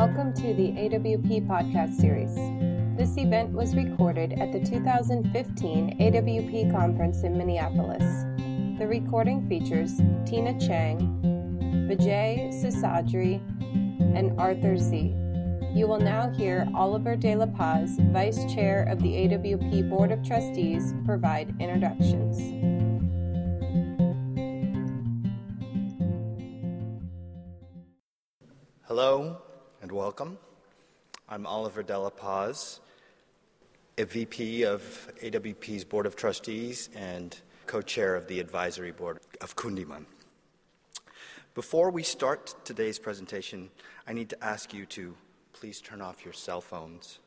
Welcome to the AWP podcast series. This event was recorded at the 2015 AWP conference in Minneapolis. The recording features Tina Chang, Vijay Seshadri, and Arthur Sze. You will now hear Oliver De La Paz, Vice Chair of the AWP Board of Trustees, provide introductions. Hello and welcome. I'm Oliver De La Paz, a VP of AWP's Board of Trustees and co chair of the Advisory Board of Kundiman. Before we start today's presentation, I need to ask you to please turn off your cell phones.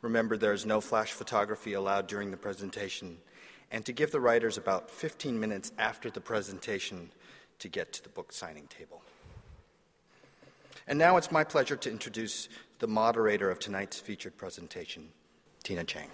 Remember, there is no flash photography allowed during the presentation, and to give the writers about 15 minutes after the presentation to get to the book signing table. And now it's my pleasure to introduce the moderator of tonight's featured presentation, Tina Chang.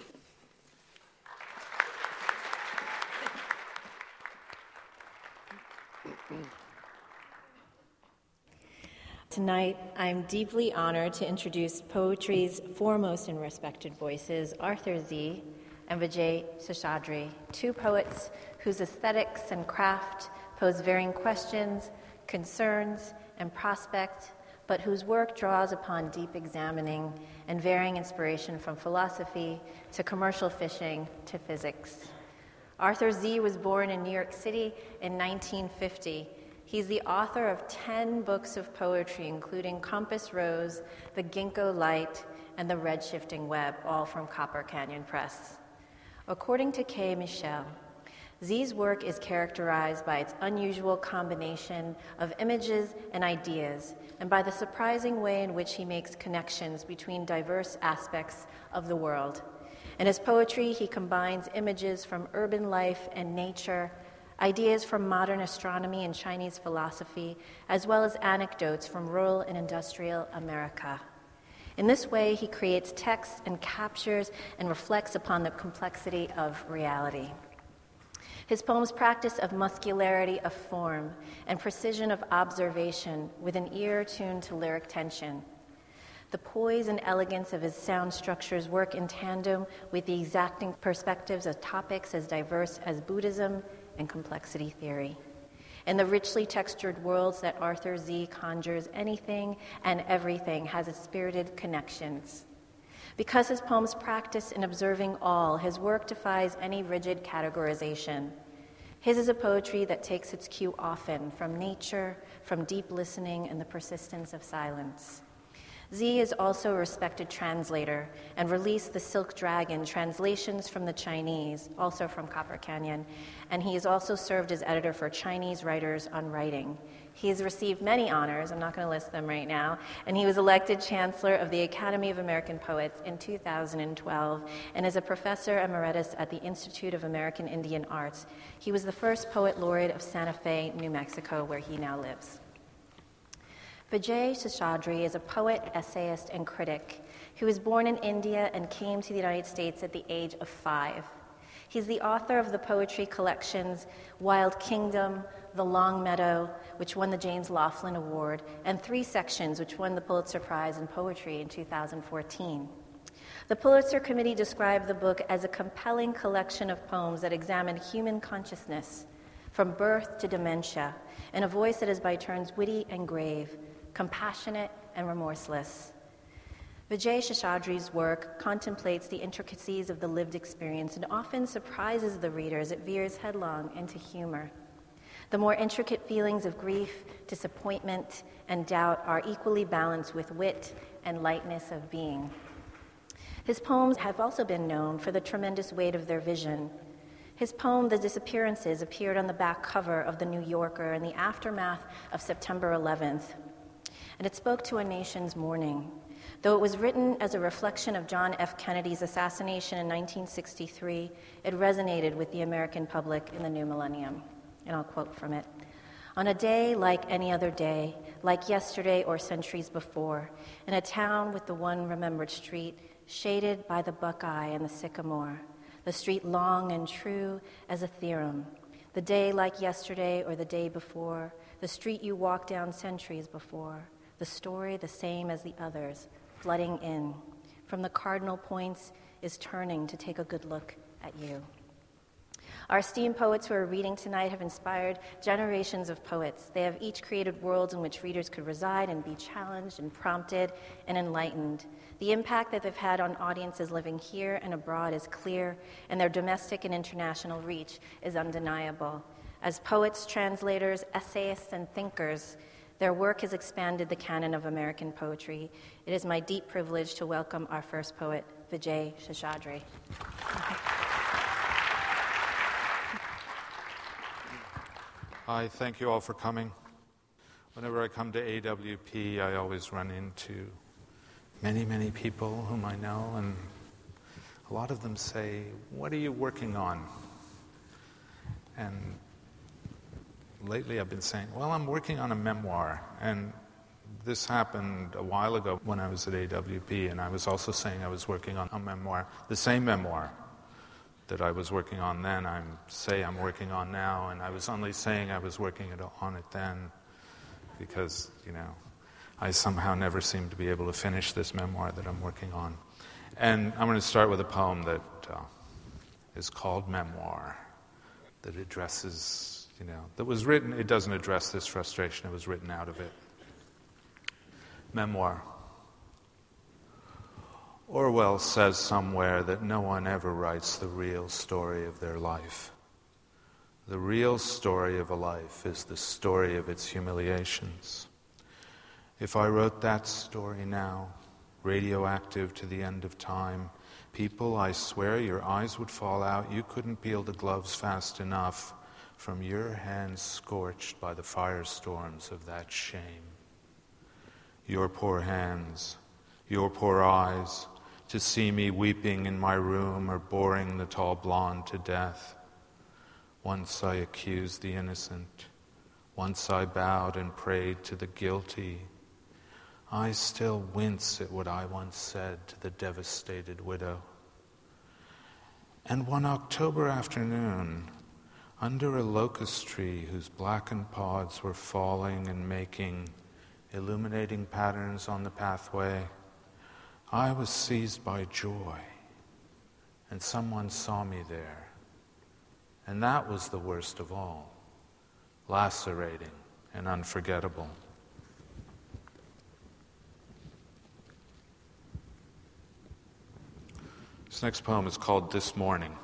Tonight, I'm deeply honored to introduce poetry's foremost and respected voices, Arthur Sze. and Vijay Seshadri, two poets whose aesthetics and craft pose varying questions, concerns, and prospects, but whose work draws upon deep examining and varying inspiration from philosophy to commercial fishing to physics. Arthur Sze was born in New York City in 1950 He's the author of 10 books of poetry, including Compass Rose, The Ginkgo Light, and The Redshifting Web, all from Copper Canyon Press. According to Kay Michel, Sze's work is characterized by its unusual combination of images and ideas, and by the surprising way in which he makes connections between diverse aspects of the world. In his poetry, he combines images from urban life and nature ideas from modern astronomy and Chinese philosophy, as well as anecdotes from rural and industrial America. In this way, he creates texts and captures and reflects upon the complexity of reality. His poems practice of muscularity of form and precision of observation with an ear tuned to lyric tension. The poise and elegance of his sound structures work in tandem with the exacting perspectives of topics as diverse as Buddhism, and complexity theory. In the richly textured worlds that Arthur Sze conjures, anything and everything has its spirited connections. Because his poems practice in observing all, his work defies any rigid categorization. His is a poetry that takes its cue often from nature, from deep listening, and the persistence of silence. Sze is also a respected translator and released The Silk Dragon translations from the Chinese, also from Copper Canyon, and he has also served as editor for Chinese Writers on Writing. He has received many honors, I'm not going to list them right now, and he was elected Chancellor of the Academy of American Poets in 2012 and is a professor emeritus at the Institute of American Indian Arts. He was the first poet laureate of Santa Fe, New Mexico, where he now lives. Vijay Seshadri is a poet, essayist, and critic who was born in India and came to the United States at the age of five. He's the author of the poetry collections Wild Kingdom, The Long Meadow, which won the James Laughlin Award, and Three Sections, which won the Pulitzer Prize in Poetry in 2014. The Pulitzer Committee described the book as a compelling collection of poems that examine human consciousness from birth to dementia in a voice that is by turns witty and grave, compassionate, and remorseless. Vijay Seshadri's work contemplates the intricacies of the lived experience and often surprises the reader as it veers headlong into humor. The more intricate feelings of grief, disappointment, and doubt are equally balanced with wit and lightness of being. His poems have also been known for the tremendous weight of their vision. His poem, The Disappearances, appeared on the back cover of The New Yorker in the aftermath of September 11th, and it spoke to a nation's mourning. Though it was written as a reflection of John F. Kennedy's assassination in 1963, it resonated with the American public in the new millennium. And I'll quote from it On a day like any other day, like yesterday or centuries before, in a town with the one remembered street, shaded by the buckeye and the sycamore, the street long and true as a theorem, the day like yesterday or the day before, the street you walked down centuries before the story the same as the others, flooding in. From the cardinal points is turning to take a good look at you. Our esteemed poets who are reading tonight have inspired generations of poets. They have each created worlds in which readers could reside and be challenged and prompted and enlightened. The impact that they've had on audiences living here and abroad is clear, and their domestic and international reach is undeniable. As poets, translators, essayists, and thinkers, their work has expanded the canon of American poetry. It is my deep privilege to welcome our first poet, Vijay Seshadri. Hi, thank you all for coming. Whenever I come to AWP, I always run into many, many people whom I know, and a lot of them say, What are you working on? And lately I've been saying, Well, I'm working on a memoir. And this happened a while ago when I was at AWP, and I was also saying I was working on a memoir, the same memoir that I was working on then, I say I'm working on now, and I was only saying I was working on it then because, you know, I somehow never seem to be able to finish this memoir that I'm working on. And I'm going to start with a poem that uh, is called Memoir, that addresses, you know, that was written, it doesn't address this frustration, it was written out of it. Memoir. Orwell says somewhere that no one ever writes the real story of their life. The real story of a life is the story of its humiliations. If I wrote that story now, radioactive to the end of time, people, I swear your eyes would fall out. You couldn't peel the gloves fast enough from your hands scorched by the firestorms of that shame. Your poor hands, your poor eyes, to see me weeping in my room or boring the tall blonde to death. Once I accused the innocent. Once I bowed and prayed to the guilty. I still wince at what I once said to the devastated widow. And one October afternoon, under a locust tree whose blackened pods were falling and making illuminating patterns on the pathway, I was seized by joy, and someone saw me there. And that was the worst of all lacerating and unforgettable. This next poem is called This Morning.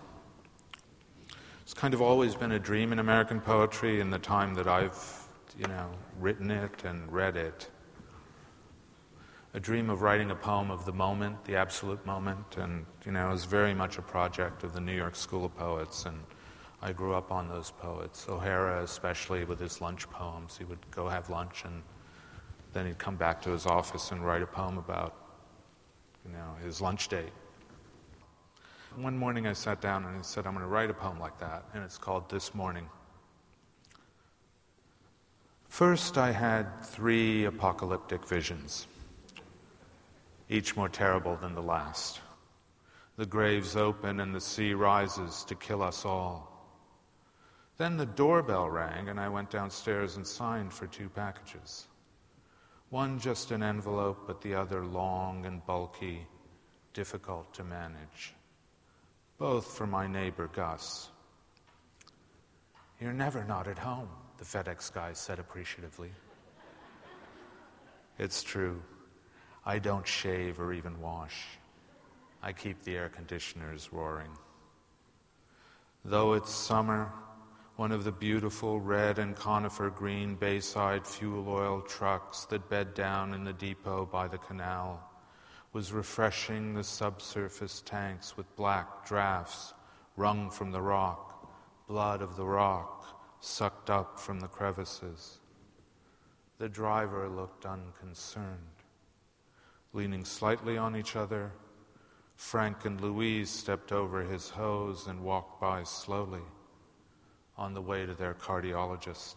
It's kind of always been a dream in American poetry in the time that I've, you know, written it and read it a dream of writing a poem of the moment, the absolute moment, and you know, it was very much a project of the New York School of Poets, and I grew up on those poets. O'Hara, especially with his lunch poems, he would go have lunch, and then he'd come back to his office and write a poem about, you know, his lunch date. One morning I sat down and I said, I'm going to write a poem like that, and it's called This Morning. First, I had three apocalyptic visions each more terrible than the last. The graves open and the sea rises to kill us all. Then the doorbell rang, and I went downstairs and signed for two packages. One just an envelope, but the other long and bulky, difficult to manage. Both for my neighbor Gus. You're never not at home, the FedEx guy said appreciatively. It's true. I don't shave or even wash. I keep the air conditioners roaring. Though it's summer, one of the beautiful red and conifer green Bayside fuel oil trucks that bed down in the depot by the canal was refreshing the subsurface tanks with black drafts wrung from the rock, blood of the rock sucked up from the crevices. The driver looked unconcerned. Leaning slightly on each other, Frank and Louise stepped over his hose and walked by slowly on the way to their cardiologist.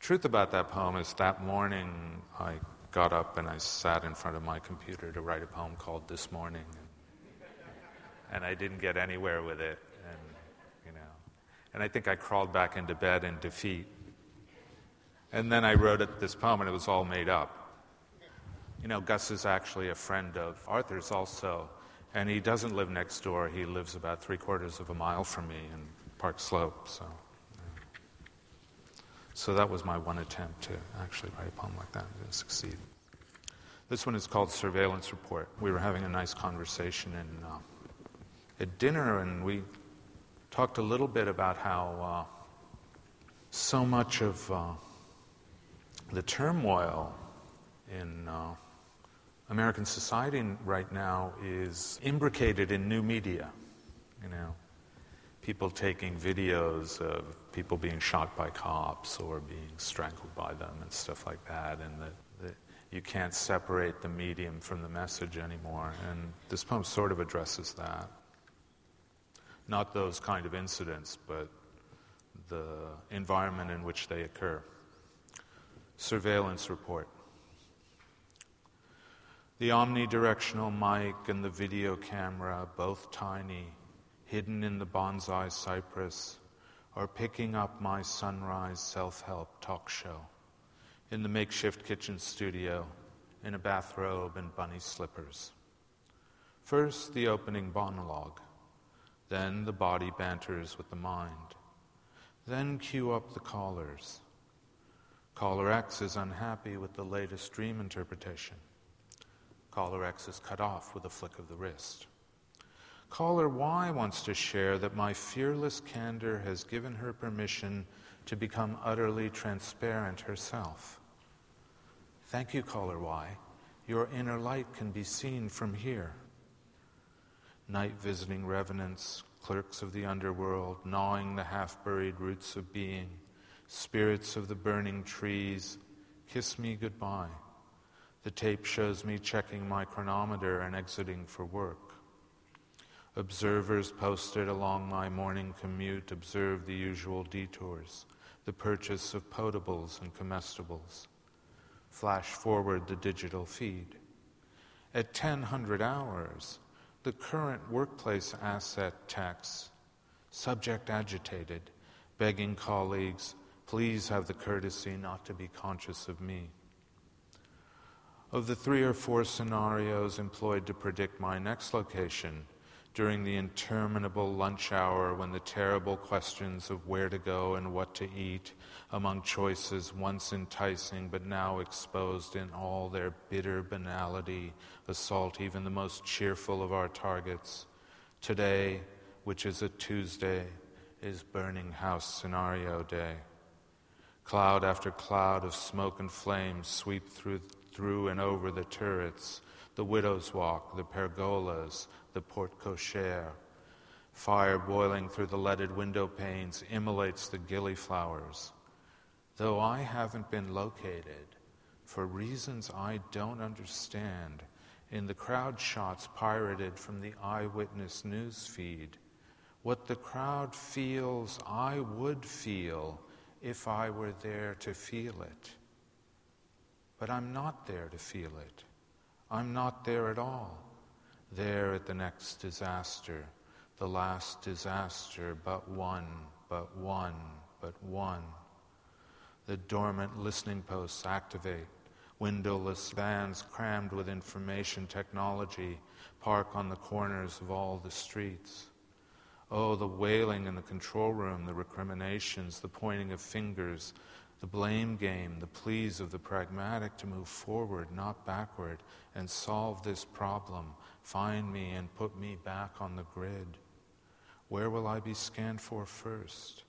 Truth about that poem is that morning I got up and I sat in front of my computer to write a poem called This Morning. And I didn't get anywhere with it. And, you know, and I think I crawled back into bed in defeat And then I wrote it, this poem, and it was all made up. You know, Gus is actually a friend of Arthur's also, and he doesn't live next door. He lives about three quarters of a mile from me in Park Slope. So, so that was my one attempt to actually write a poem like that. and succeed. This one is called Surveillance Report. We were having a nice conversation in, uh, at dinner, and we talked a little bit about how uh, so much of uh, the turmoil in uh, American society right now is imbricated in new media. You know, people taking videos of people being shot by cops or being strangled by them and stuff like that, and that, you can't separate the medium from the message anymore. And this poem sort of addresses that. Not those kind of incidents, but the environment in which they occur. Surveillance report. The omnidirectional mic and the video camera, both tiny, hidden in the bonsai cypress, are picking up my sunrise self help talk show in the makeshift kitchen studio in a bathrobe and bunny slippers. First, the opening monologue, then the body banters with the mind, then cue up the callers. Caller X is unhappy with the latest dream interpretation. Caller X is cut off with a flick of the wrist. Caller Y wants to share that my fearless candor has given her permission to become utterly transparent herself. Thank you, Caller Y. Your inner light can be seen from here. Night visiting revenants, clerks of the underworld, gnawing the half buried roots of being Spirits of the burning trees, kiss me goodbye. The tape shows me checking my chronometer and exiting for work. Observers posted along my morning commute observe the usual detours, the purchase of potables and comestibles. Flash forward the digital feed. At 1000 hours, the current workplace asset tax, subject agitated, begging colleagues, Please have the courtesy not to be conscious of me. Of the three or four scenarios employed to predict my next location, during the interminable lunch hour when the terrible questions of where to go and what to eat, among choices once enticing but now exposed in all their bitter banality, assault even the most cheerful of our targets. Today, which is a Tuesday, is Burning House Scenario Day. Cloud after cloud of smoke and flames sweep through, through and over the turrets, the widow's walk, the pergolas, the porte cochere. Fire boiling through the leaded window panes immolates the gillyflowers. Though I haven't been located, for reasons I don't understand, in the crowd shots pirated from the eyewitness news feed, what the crowd feels, I would feel if I were there to feel it. But I'm not there to feel it. I'm not there at all. There at the next disaster, the last disaster, but one, but one, but one. The dormant listening posts activate. Windowless vans crammed with information technology park on the corners of all the streets. Oh, the wailing in the control room, the recriminations, the pointing of fingers, the blame game, the pleas of the pragmatic to move forward, not backward, and solve this problem. Find me and put me back on the grid. Where will I be scanned for first?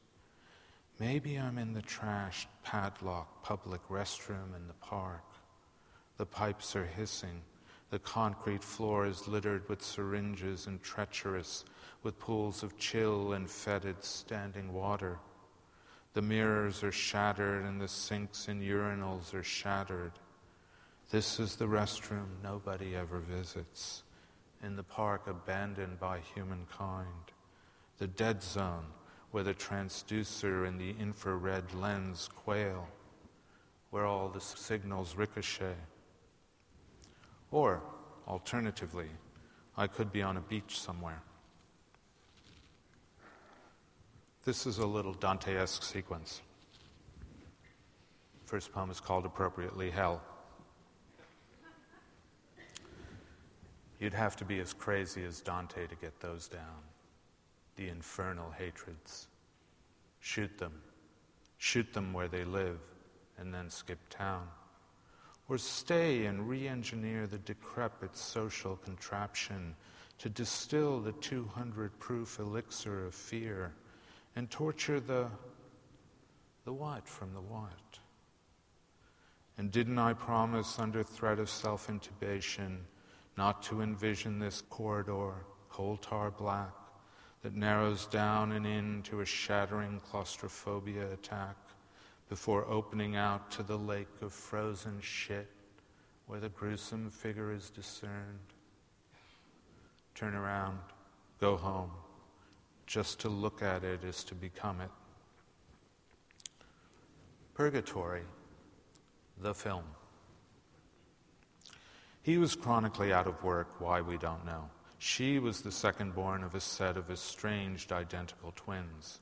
Maybe I'm in the trashed, padlocked public restroom in the park. The pipes are hissing. The concrete floor is littered with syringes and treacherous with pools of chill and fetid standing water. The mirrors are shattered and the sinks and urinals are shattered. This is the restroom nobody ever visits, in the park abandoned by humankind. The dead zone where the transducer and the infrared lens quail, where all the signals ricochet. Or, alternatively, I could be on a beach somewhere. This is a little Dante esque sequence. First poem is called appropriately Hell. You'd have to be as crazy as Dante to get those down. The infernal hatreds. Shoot them. Shoot them where they live and then skip town. Or stay and re engineer the decrepit social contraption to distill the 200 proof elixir of fear and torture the, the what from the what. And didn't I promise under threat of self intubation not to envision this corridor, coal tar black, that narrows down and in to a shattering claustrophobia attack before opening out to the lake of frozen shit where the gruesome figure is discerned? Turn around, go home. Just to look at it is to become it. Purgatory, the film. He was chronically out of work, why we don't know. She was the second born of a set of estranged identical twins.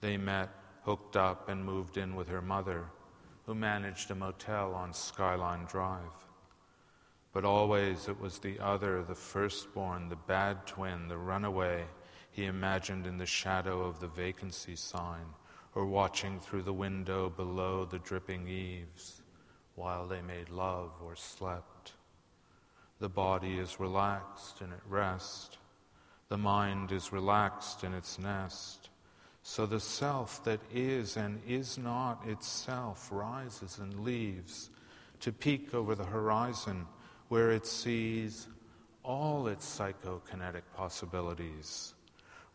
They met, hooked up, and moved in with her mother, who managed a motel on Skyline Drive. But always it was the other, the firstborn, the bad twin, the runaway he imagined in the shadow of the vacancy sign or watching through the window below the dripping eaves while they made love or slept. The body is relaxed and at rest. The mind is relaxed in its nest. So the self that is and is not itself rises and leaves to peek over the horizon where it sees all its psychokinetic possibilities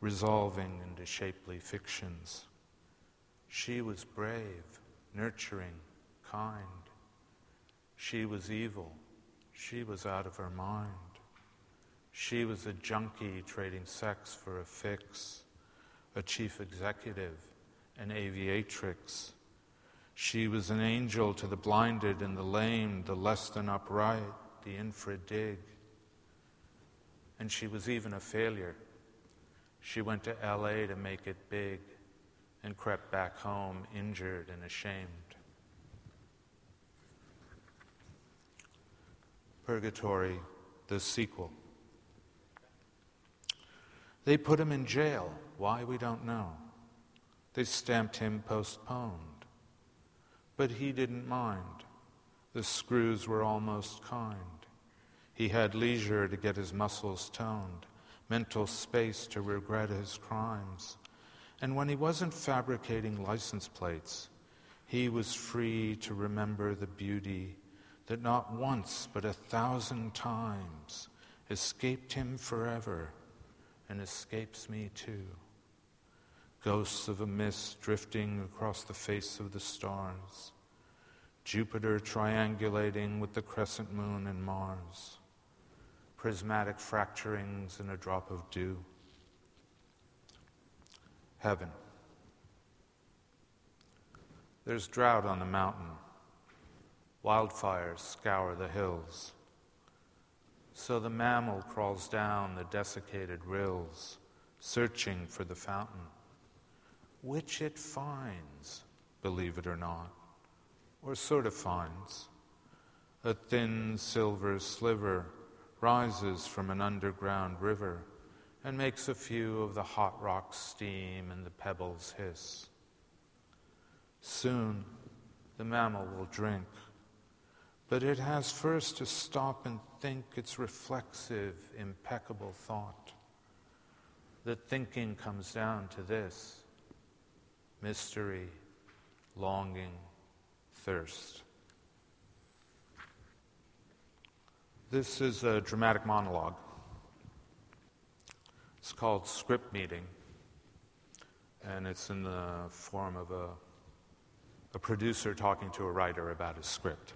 resolving into shapely fictions. She was brave, nurturing, kind. She was evil she was out of her mind. She was a junkie trading sex for a fix, a chief executive, an aviatrix. She was an angel to the blinded and the lame, the less than upright, the infra dig. And she was even a failure. She went to LA to make it big and crept back home injured and ashamed. Purgatory, the sequel. They put him in jail. Why, we don't know. They stamped him postponed. But he didn't mind. The screws were almost kind. He had leisure to get his muscles toned, mental space to regret his crimes. And when he wasn't fabricating license plates, he was free to remember the beauty that not once but a thousand times escaped him forever and escapes me too. Ghosts of a mist drifting across the face of the stars, Jupiter triangulating with the crescent moon and Mars, prismatic fracturings in a drop of dew. Heaven. There's drought on the mountain Wildfires scour the hills. So the mammal crawls down the desiccated rills, searching for the fountain, which it finds, believe it or not, or sort of finds. A thin silver sliver rises from an underground river and makes a few of the hot rocks steam and the pebbles hiss. Soon the mammal will drink but it has first to stop and think its reflexive, impeccable thought. That thinking comes down to this mystery, longing, thirst. This is a dramatic monologue. It's called Script Meeting, and it's in the form of a, a producer talking to a writer about his script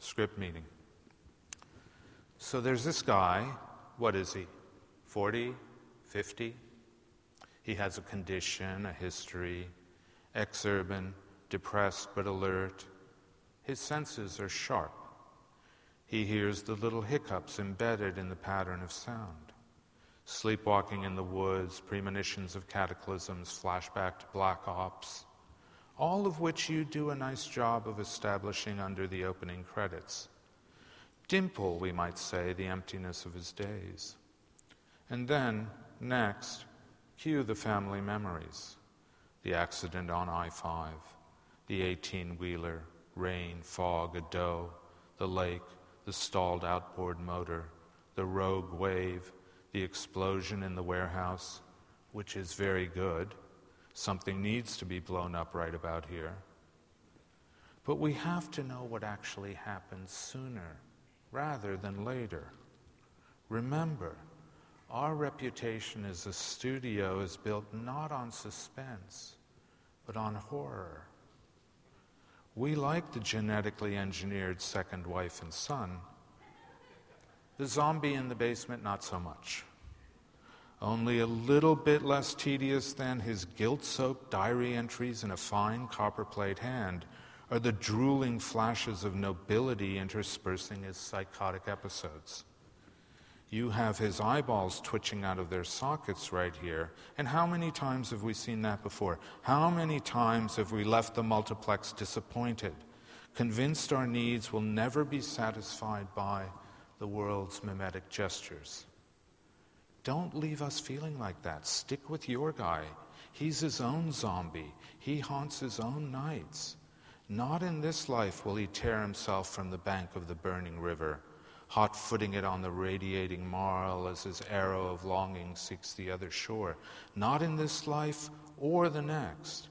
script meeting. So there's this guy, what is he? 40, 50? He has a condition, a history, exurban, depressed but alert. His senses are sharp. He hears the little hiccups embedded in the pattern of sound. Sleepwalking in the woods, premonitions of cataclysms, flashback to black ops, all of which you do a nice job of establishing under the opening credits. Dimple, we might say, the emptiness of his days. And then, next, cue the family memories the accident on I 5, the 18 wheeler, rain, fog, a doe, the lake, the stalled outboard motor, the rogue wave, the explosion in the warehouse, which is very good. Something needs to be blown up right about here. But we have to know what actually happened sooner rather than later. Remember, our reputation as a studio is built not on suspense, but on horror. We like the genetically engineered second wife and son. The zombie in the basement, not so much. Only a little bit less tedious than his guilt soaked diary entries in a fine copperplate hand are the drooling flashes of nobility interspersing his psychotic episodes. You have his eyeballs twitching out of their sockets right here. And how many times have we seen that before? How many times have we left the multiplex disappointed, convinced our needs will never be satisfied by the world's mimetic gestures? Don't leave us feeling like that. Stick with your guy. He's his own zombie, he haunts his own nights. Not in this life will he tear himself from the bank of the burning river hot footing it on the radiating marl as his arrow of longing seeks the other shore. Not in this life or the next.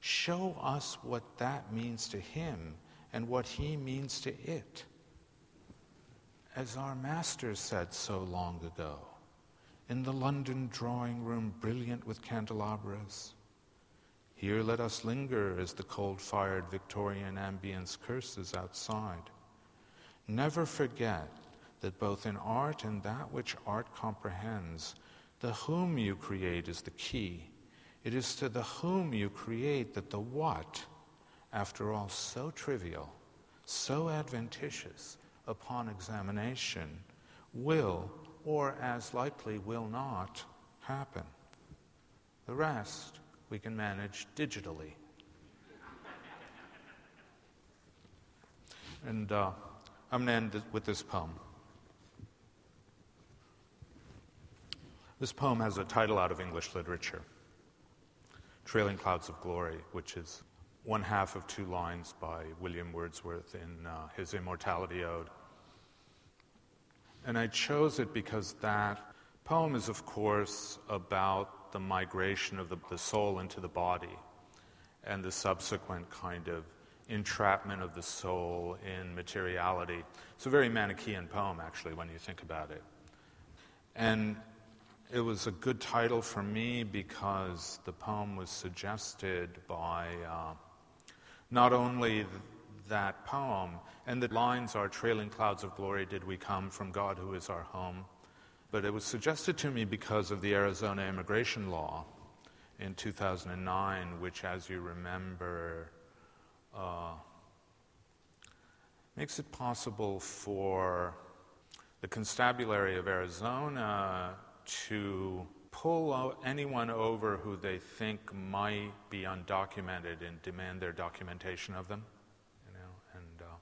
Show us what that means to him and what he means to it. As our master said so long ago, in the London drawing room brilliant with candelabras, here let us linger as the cold fired Victorian ambience curses outside. Never forget that both in art and that which art comprehends, the whom you create is the key. It is to the whom you create that the what, after all so trivial, so adventitious upon examination, will, or as likely will not, happen. The rest we can manage digitally. And uh, I'm going to end with this poem. This poem has a title out of English literature Trailing Clouds of Glory, which is one half of two lines by William Wordsworth in uh, his Immortality Ode. And I chose it because that poem is, of course, about the migration of the, the soul into the body and the subsequent kind of entrapment of the soul in materiality. It's a very Manichaean poem, actually, when you think about it. And it was a good title for me because the poem was suggested by uh, not only th- that poem, and the lines are Trailing clouds of glory did we come from God who is our home, but it was suggested to me because of the Arizona immigration law in 2009, which, as you remember, uh, makes it possible for the constabulary of Arizona to pull anyone over who they think might be undocumented and demand their documentation of them. You know, and uh,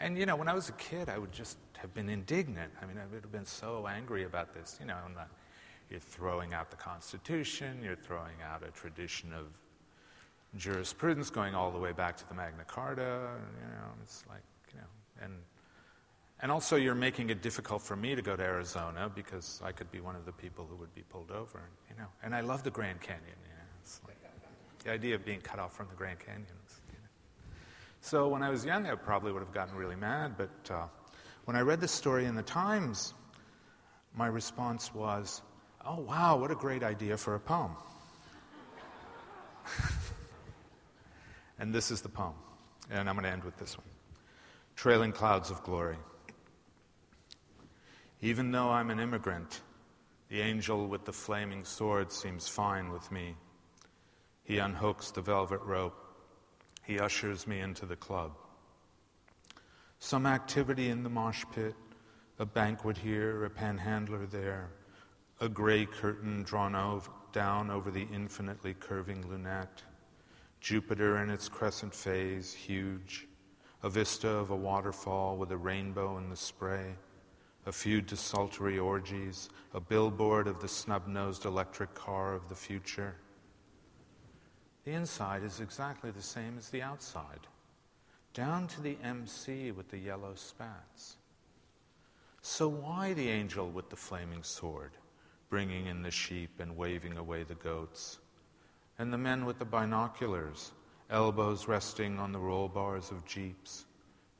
and you know, when I was a kid, I would just have been indignant. I mean, I would have been so angry about this. You know, you're throwing out the Constitution, you're throwing out a tradition of jurisprudence going all the way back to the Magna Carta. You know, it's like, you know, and and also, you're making it difficult for me to go to Arizona because I could be one of the people who would be pulled over. You know, and I love the Grand Canyon. You know, like the idea of being cut off from the Grand Canyon. You know. So when I was young, I probably would have gotten really mad. But uh, when I read this story in the Times, my response was, "Oh wow, what a great idea for a poem." And this is the poem. And I'm going to end with this one Trailing Clouds of Glory. Even though I'm an immigrant, the angel with the flaming sword seems fine with me. He unhooks the velvet rope. He ushers me into the club. Some activity in the mosh pit, a banquet here, a panhandler there, a gray curtain drawn down over the infinitely curving lunette Jupiter in its crescent phase, huge, a vista of a waterfall with a rainbow in the spray, a few desultory orgies, a billboard of the snub nosed electric car of the future. The inside is exactly the same as the outside, down to the MC with the yellow spats. So, why the angel with the flaming sword, bringing in the sheep and waving away the goats? And the men with the binoculars, elbows resting on the roll bars of jeeps,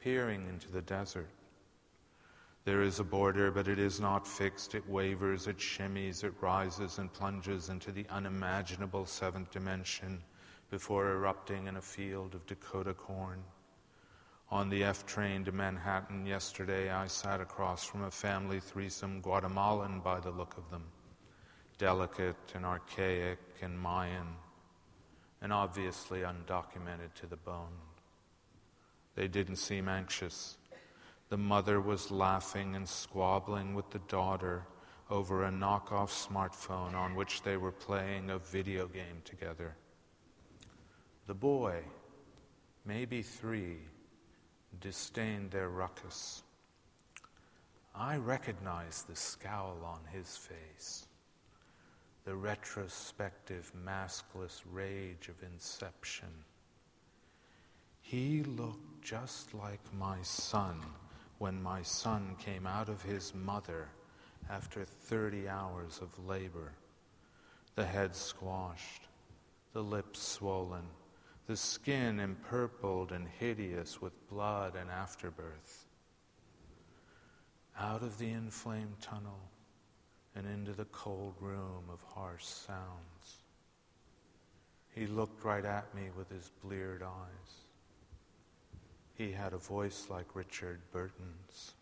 peering into the desert? There is a border, but it is not fixed. It wavers, it shimmies, it rises and plunges into the unimaginable seventh dimension before erupting in a field of Dakota corn. On the F train to Manhattan yesterday, I sat across from a family threesome, Guatemalan by the look of them, delicate and archaic and Mayan, and obviously undocumented to the bone. They didn't seem anxious. The mother was laughing and squabbling with the daughter over a knockoff smartphone on which they were playing a video game together. The boy, maybe three, disdained their ruckus. I recognized the scowl on his face, the retrospective, maskless rage of inception. He looked just like my son when my son came out of his mother after 30 hours of labor. The head squashed, the lips swollen the skin empurpled and hideous with blood and afterbirth. Out of the inflamed tunnel and into the cold room of harsh sounds. He looked right at me with his bleared eyes. He had a voice like Richard Burton's.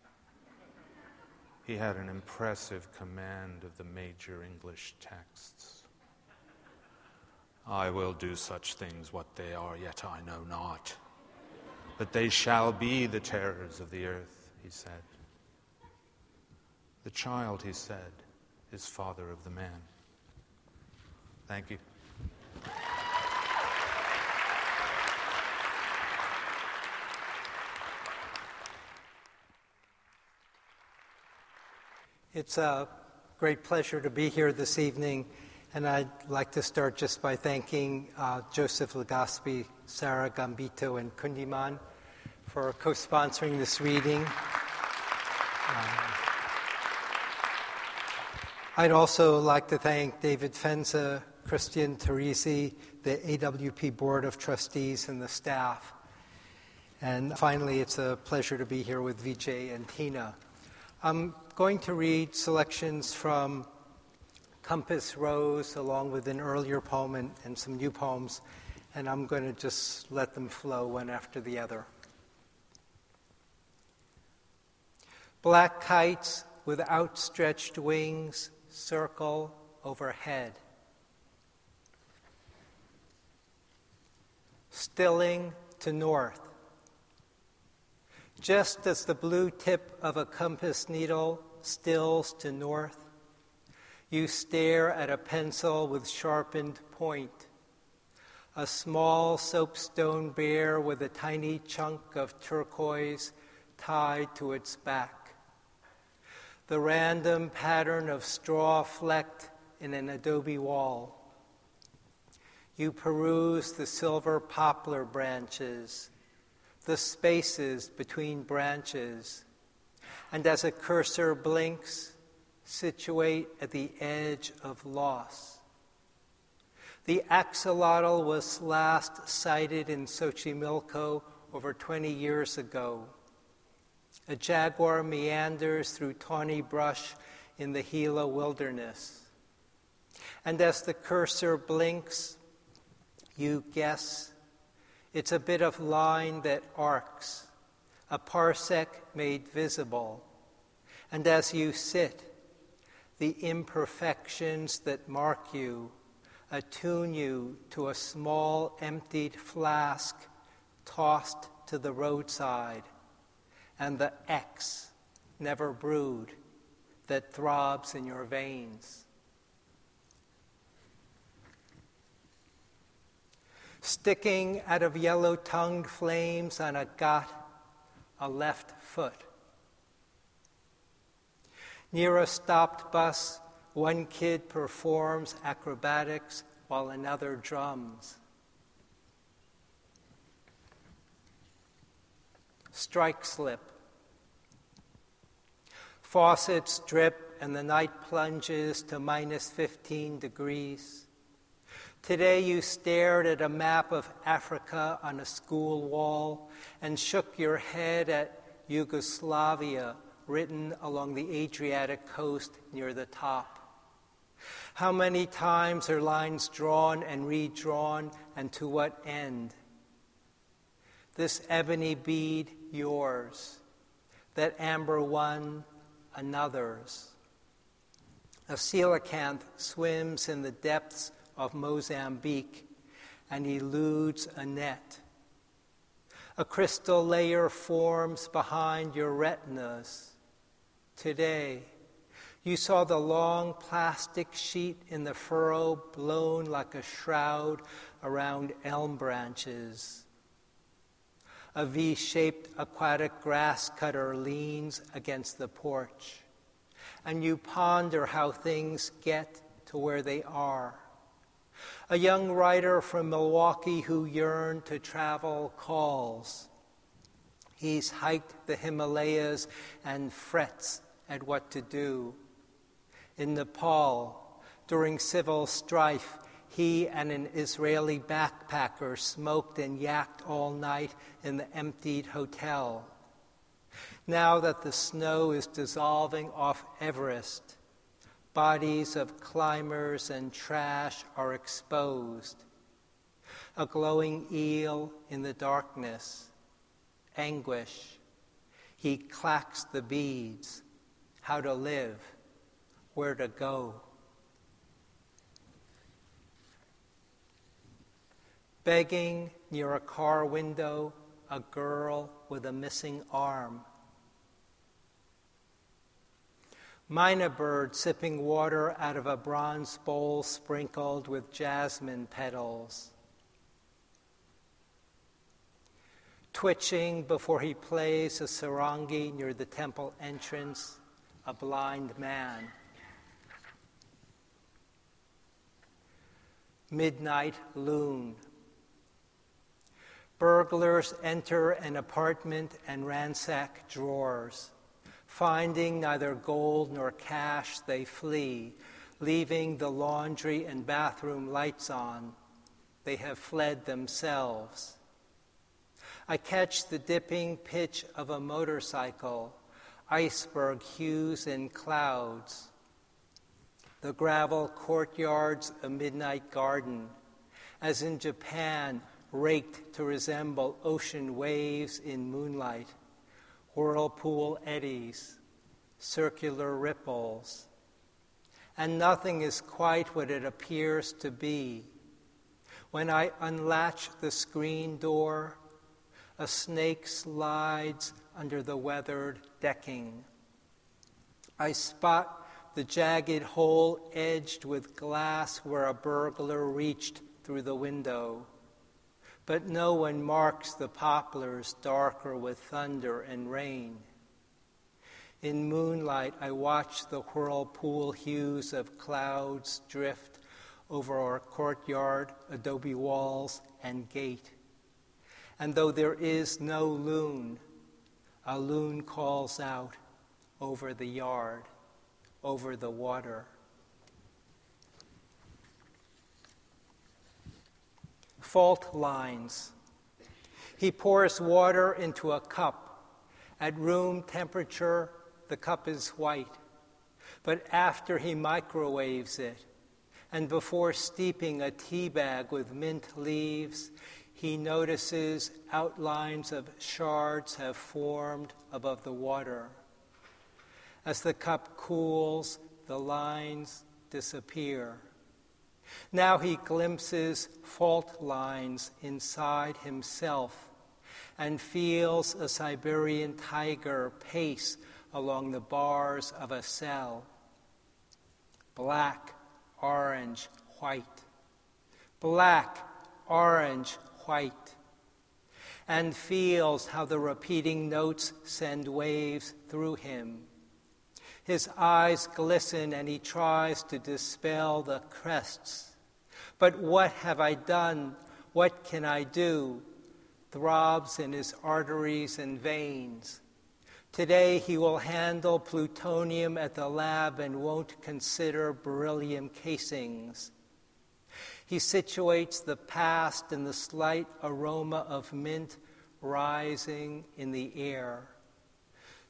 He had an impressive command of the major English texts. I will do such things what they are, yet I know not. But they shall be the terrors of the earth, he said. The child, he said, is father of the man. Thank you. It's a great pleasure to be here this evening and I'd like to start just by thanking uh, Joseph Legaspi, Sarah Gambito, and Kundiman for co sponsoring this reading. Um, I'd also like to thank David Fenza, Christian Teresi, the AWP Board of Trustees, and the staff. And finally, it's a pleasure to be here with Vijay and Tina. I'm going to read selections from Compass Rose, along with an earlier poem and, and some new poems, and I'm going to just let them flow one after the other. Black kites with outstretched wings circle overhead. Stilling to north. Just as the blue tip of a compass needle stills to north, you stare at a pencil with sharpened point, a small soapstone bear with a tiny chunk of turquoise tied to its back, the random pattern of straw flecked in an adobe wall. You peruse the silver poplar branches, the spaces between branches, and as a cursor blinks, situate at the edge of loss. The axolotl was last sighted in Xochimilco over 20 years ago. A jaguar meanders through tawny brush in the Gila wilderness. And as the cursor blinks, you guess it's a bit of line that arcs, a parsec made visible. And as you sit, the imperfections that mark you, attune you to a small emptied flask tossed to the roadside, and the X, never brewed, that throbs in your veins. sticking out of yellow tongued flames on a got, a left foot. Near a stopped bus, one kid performs acrobatics while another drums. Strike slip. Faucets drip and the night plunges to minus 15 degrees. Today you stared at a map of Africa on a school wall and shook your head at Yugoslavia written along the Adriatic coast near the top. How many times are lines drawn and redrawn, and to what end? This ebony bead, yours. That amber one, another's. A coelacanth swims in the depths of Mozambique and eludes a net. A crystal layer forms behind your retinas. Today, you saw the long plastic sheet in the furrow blown like a shroud around elm branches. A V shaped aquatic grass cutter leans against the porch, and you ponder how things get to where they are. A young writer from Milwaukee who yearned to travel calls. He's hiked the Himalayas and frets at what to do. In Nepal, during civil strife, he and an Israeli backpacker smoked and yacked all night in the emptied hotel. Now that the snow is dissolving off Everest, Bodies of climbers and trash are exposed. A glowing eel in the darkness. Anguish. He clacks the beads. How to live. Where to go. Begging near a car window, a girl with a missing arm. Myna bird sipping water out of a bronze bowl sprinkled with jasmine petals. Twitching before he plays a sarangi near the temple entrance, a blind man. Midnight loon. Burglars enter an apartment and ransack drawers. Finding neither gold nor cash, they flee, leaving the laundry and bathroom lights on. They have fled themselves. I catch the dipping pitch of a motorcycle, iceberg hues in clouds. The gravel courtyards a midnight garden, as in Japan, raked to resemble ocean waves in moonlight whirlpool eddies, circular ripples, and nothing is quite what it appears to be. When I unlatch the screen door, a snake slides under the weathered decking. I spot the jagged hole edged with glass where a burglar reached through the window but no one marks the poplars darker with thunder and rain. In moonlight, I watch the whirlpool hues of clouds drift over our courtyard, adobe walls, and gate. And though there is no loon, a loon calls out over the yard, over the water. Fault lines. He pours water into a cup. At room temperature, the cup is white. But after he microwaves it, and before steeping a tea bag with mint leaves, he notices outlines of shards have formed above the water. As the cup cools, the lines disappear. Now he glimpses fault lines inside himself and feels a Siberian tiger pace along the bars of a cell. Black, orange, white. Black, orange, white, and feels how the repeating notes send waves through him. His eyes glisten and he tries to dispel the crests. But what have I done? What can I do? Throbs in his arteries and veins. Today he will handle plutonium at the lab and won't consider beryllium casings. He situates the past in the slight aroma of mint rising in the air.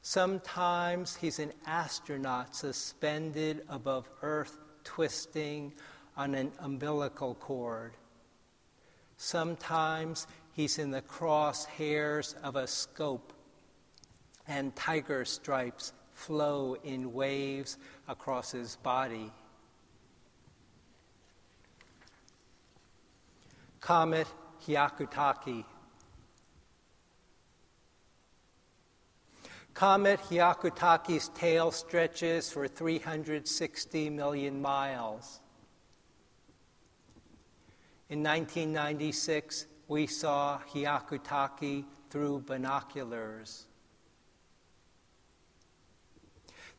Sometimes he's an astronaut suspended above Earth, twisting on an umbilical cord. Sometimes he's in the crosshairs of a scope and tiger stripes flow in waves across his body. Comet Hyakutake. Comet Hyakutake's tail stretches for 360 million miles. In 1996, we saw Hyakutake through binoculars.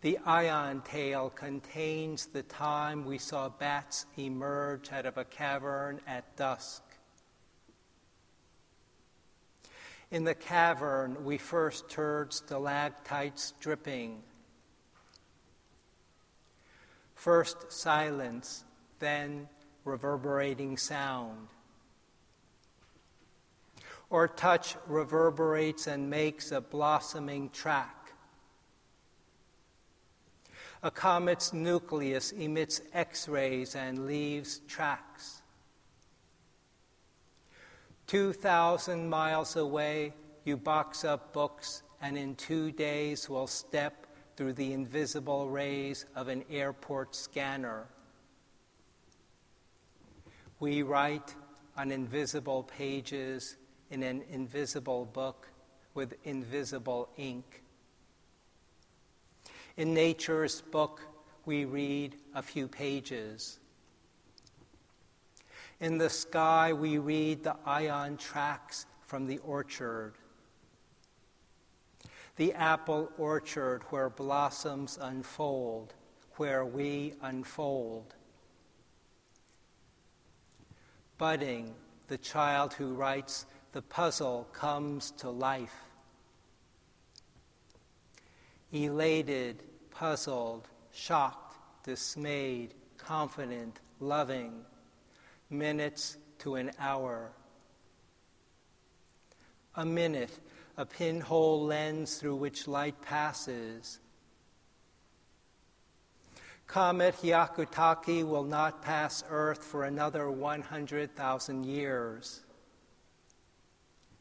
The ion tail contains the time we saw bats emerge out of a cavern at dusk. In the cavern, we first heard stalactites dripping. First silence, then reverberating sound. Or touch reverberates and makes a blossoming track. A comet's nucleus emits X rays and leaves tracks. 2,000 miles away, you box up books and in two days will step through the invisible rays of an airport scanner. We write on invisible pages in an invisible book with invisible ink. In nature's book, we read a few pages. In the sky, we read the ion tracks from the orchard. The apple orchard where blossoms unfold, where we unfold. Budding, the child who writes, the puzzle comes to life elated, puzzled, shocked, dismayed, confident, loving, minutes to an hour. A minute, a pinhole lens through which light passes. Comet Hyakutake will not pass Earth for another 100,000 years.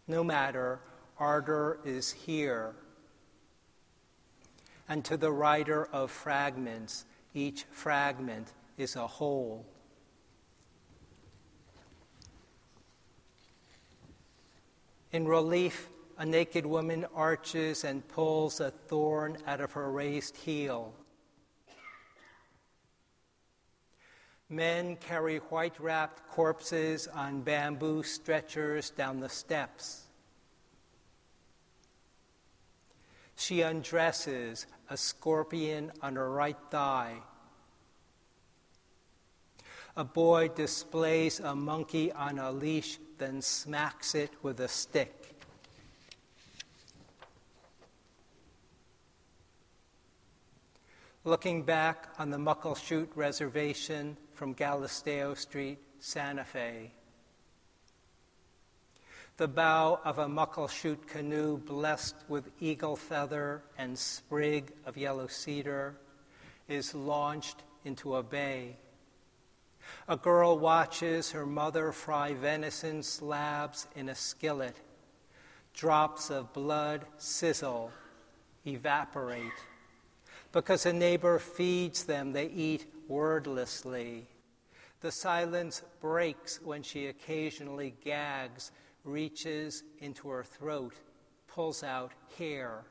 No matter, ardor is here and to the writer of fragments, each fragment is a whole. In relief, a naked woman arches and pulls a thorn out of her raised heel. Men carry white wrapped corpses on bamboo stretchers down the steps. She undresses a scorpion on her right thigh. A boy displays a monkey on a leash, then smacks it with a stick. Looking back on the Muckleshoot Reservation from Galisteo Street, Santa Fe, the bow of a muckleshoot canoe blessed with eagle feather and sprig of yellow cedar is launched into a bay. A girl watches her mother fry venison slabs in a skillet. Drops of blood sizzle, evaporate. Because a neighbor feeds them, they eat wordlessly. The silence breaks when she occasionally gags reaches into her throat, pulls out hair.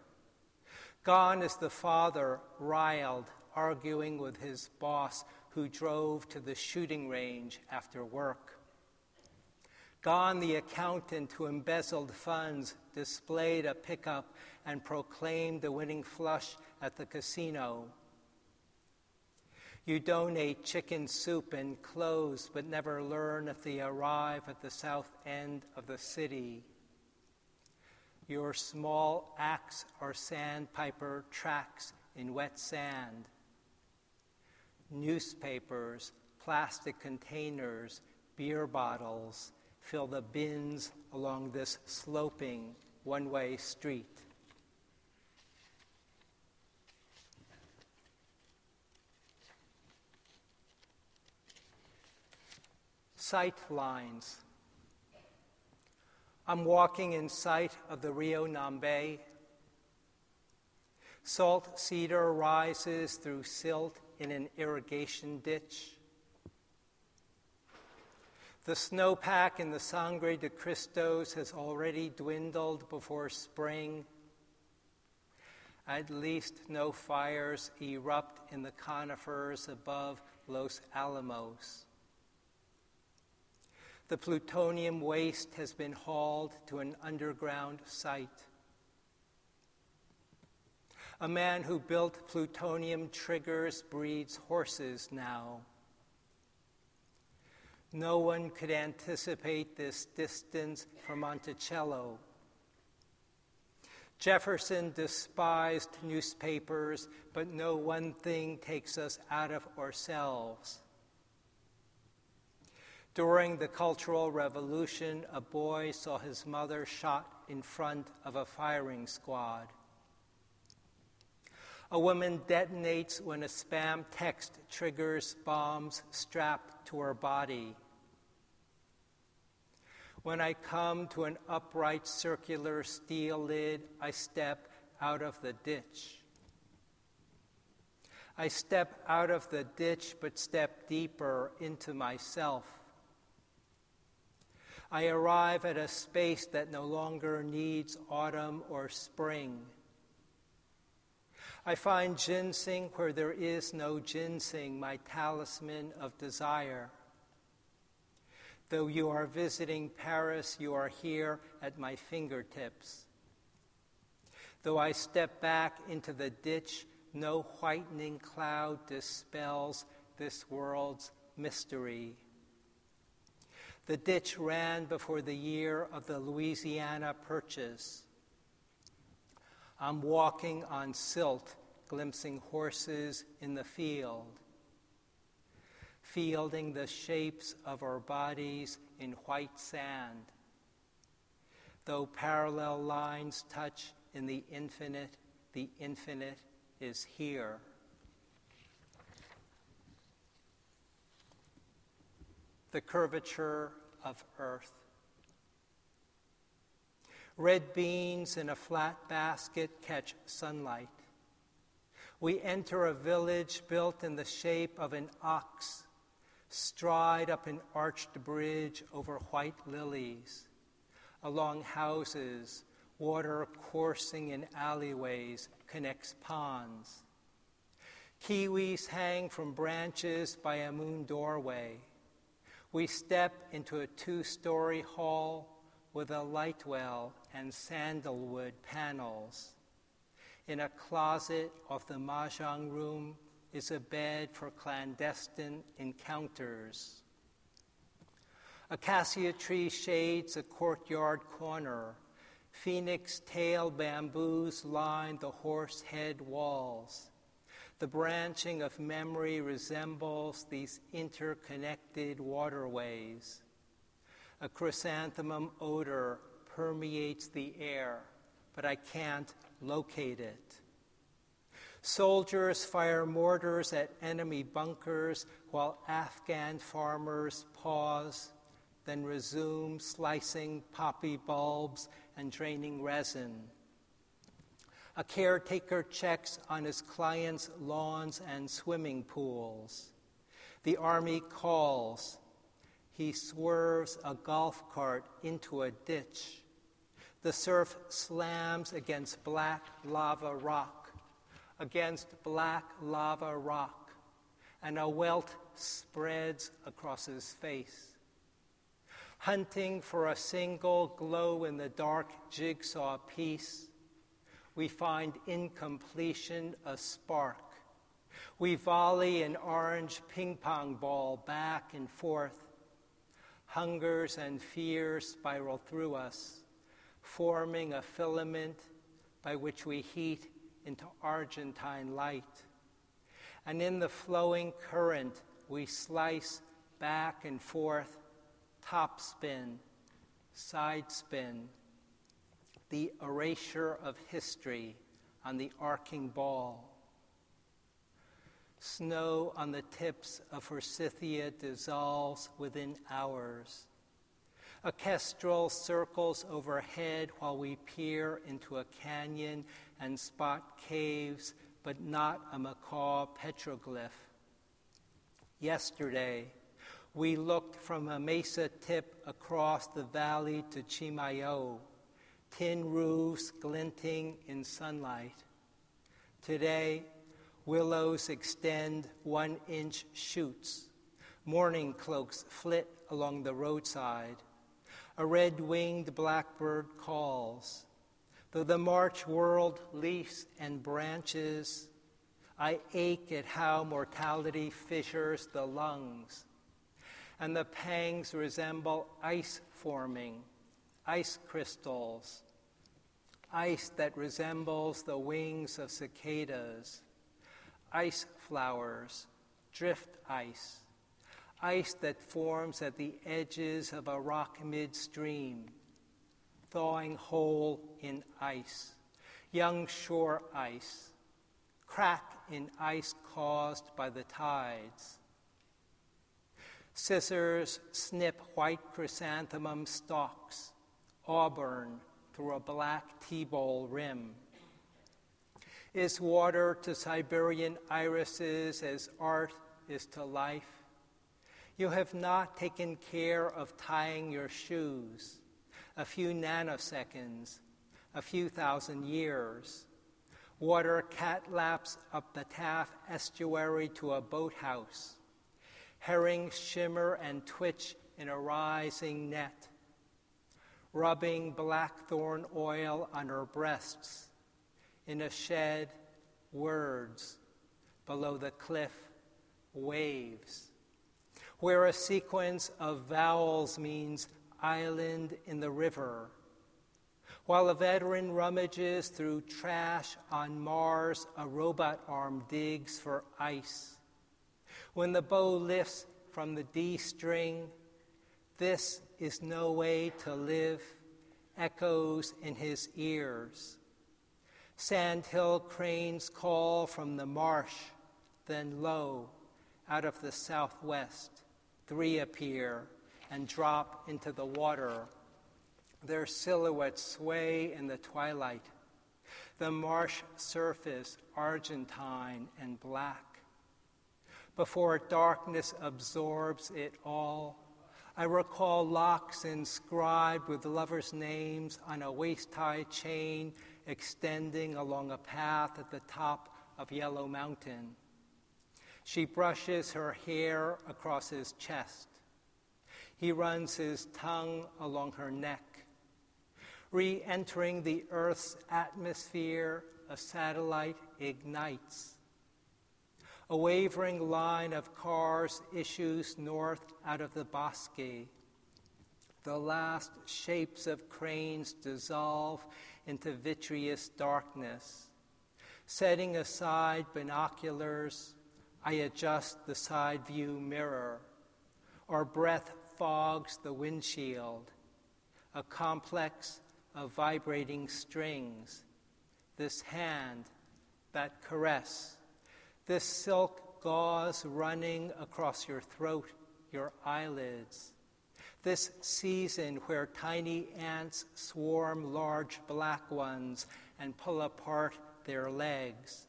Gone is the father, riled, arguing with his boss who drove to the shooting range after work. Gone the accountant who embezzled funds, displayed a pickup, and proclaimed the winning flush at the casino. You donate chicken soup and clothes, but never learn if they arrive at the south end of the city. Your small axe or sandpiper tracks in wet sand. Newspapers, plastic containers, beer bottles, fill the bins along this sloping one way street. Sight lines. I'm walking in sight of the Rio Nambe. Salt cedar rises through silt in an irrigation ditch. The snowpack in the Sangre de Cristos has already dwindled before spring. At least no fires erupt in the conifers above Los Alamos. The plutonium waste has been hauled to an underground site. A man who built plutonium triggers breeds horses now. No one could anticipate this distance from Monticello. Jefferson despised newspapers, but no one thing takes us out of ourselves. During the Cultural Revolution, a boy saw his mother shot in front of a firing squad. A woman detonates when a spam text triggers bombs strapped to her body. When I come to an upright circular steel lid, I step out of the ditch. I step out of the ditch, but step deeper into myself. I arrive at a space that no longer needs autumn or spring. I find ginseng where there is no ginseng, my talisman of desire. Though you are visiting Paris, you are here at my fingertips. Though I step back into the ditch, no whitening cloud dispels this world's mystery. The ditch ran before the year of the Louisiana Purchase. I'm walking on silt, glimpsing horses in the field fielding the shapes of our bodies in white sand. Though parallel lines touch in the infinite, the infinite is here. The curvature of earth. Red beans in a flat basket catch sunlight. We enter a village built in the shape of an ox stride up an arched bridge over white lilies, along houses, water coursing in alleyways connects ponds. Kiwis hang from branches by a moon doorway. We step into a two story hall with a light well and sandalwood panels. In a closet of the mahjong room, is a bed for clandestine encounters. Acacia tree shades a courtyard corner. Phoenix tail bamboos line the horse head walls. The branching of memory resembles these interconnected waterways. A chrysanthemum odor permeates the air, but I can't locate it. Soldiers fire mortars at enemy bunkers while Afghan farmers pause, then resume slicing poppy bulbs and draining resin. A caretaker checks on his clients' lawns and swimming pools. The army calls. He swerves a golf cart into a ditch. The surf slams against black lava rock against black lava rock, and a welt spreads across his face. hunting for a single glow in the dark jigsaw piece, we find incompletion a spark. We volley an orange ping pong ball back and forth. Hungers and fears spiral through us, forming a filament by which we heat into Argentine light. And in the flowing current, we slice back and forth, top spin, side spin, the erasure of history on the arcing ball. Snow on the tips of Forsythia dissolves within hours. A kestrel circles overhead while we peer into a canyon and spot caves, but not a macaw petroglyph. Yesterday, we looked from a mesa tip across the valley to Chimayo, tin roofs glinting in sunlight. Today, willows extend one inch shoots, mourning cloaks flit along the roadside. A red winged blackbird calls. Though the March world leaves and branches, I ache at how mortality fissures the lungs, and the pangs resemble ice forming, ice crystals, ice that resembles the wings of cicadas, ice flowers, drift ice ice that forms at the edges of a rock midstream, thawing whole in ice, young shore ice, crack in ice caused by the tides. Scissors snip white chrysanthemum stalks, auburn through a black tea bowl rim. Is water to Siberian irises as art is to life? You have not taken care of tying your shoes. A few nanoseconds, a few thousand years. Water cat laps up the Taf estuary to a boathouse. Herrings shimmer and twitch in a rising net. Rubbing blackthorn oil on her breasts. In a shed, words. Below the cliff, waves where a sequence of vowels means island in the river. While a veteran rummages through trash on Mars, a robot arm digs for ice. When the bow lifts from the D string, this is no way to live, echoes in his ears. Sandhill cranes call from the marsh, then low, out of the southwest. Three appear and drop into the water. Their silhouettes sway in the twilight. The marsh surface, argentine and black. Before darkness absorbs it all, I recall locks inscribed with lovers' names on a waist high chain extending along a path at the top of Yellow Mountain. She brushes her hair across his chest. He runs his tongue along her neck. Re entering the Earth's atmosphere, a satellite ignites. A wavering line of cars issues north out of the bosque. The last shapes of cranes dissolve into vitreous darkness. Setting aside binoculars, I adjust the side view mirror. Our breath fogs the windshield. A complex of vibrating strings. This hand, that caress. This silk gauze running across your throat, your eyelids. This season where tiny ants swarm large black ones and pull apart their legs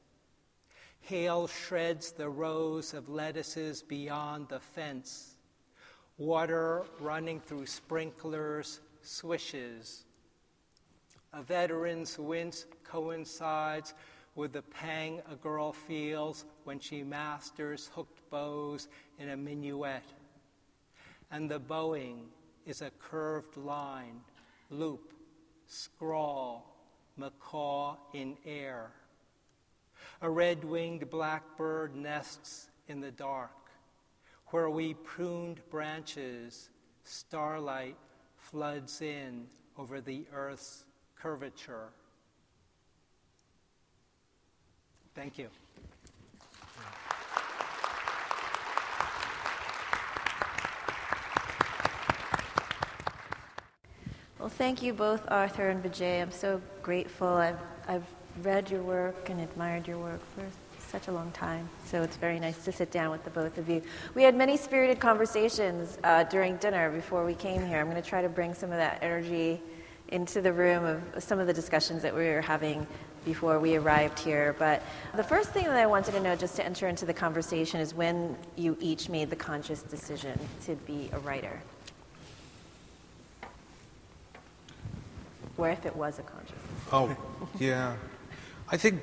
Hail shreds the rows of lettuces beyond the fence. Water running through sprinklers swishes. A veteran's wince coincides with the pang a girl feels when she masters hooked bows in a minuet. And the bowing is a curved line, loop, scrawl, macaw in air. A red winged blackbird nests in the dark. Where we pruned branches, starlight floods in over the earth's curvature. Thank you. Well, thank you both, Arthur and Vijay. I'm so grateful. I've, I've read your work and admired your work for such a long time. So it's very nice to sit down with the both of you. We had many spirited conversations uh, during dinner before we came here. I'm going to try to bring some of that energy into the room of some of the discussions that we were having before we arrived here. But the first thing that I wanted to know, just to enter into the conversation, is when you each made the conscious decision to be a writer. Or if it was a conscious. Oh, yeah. I think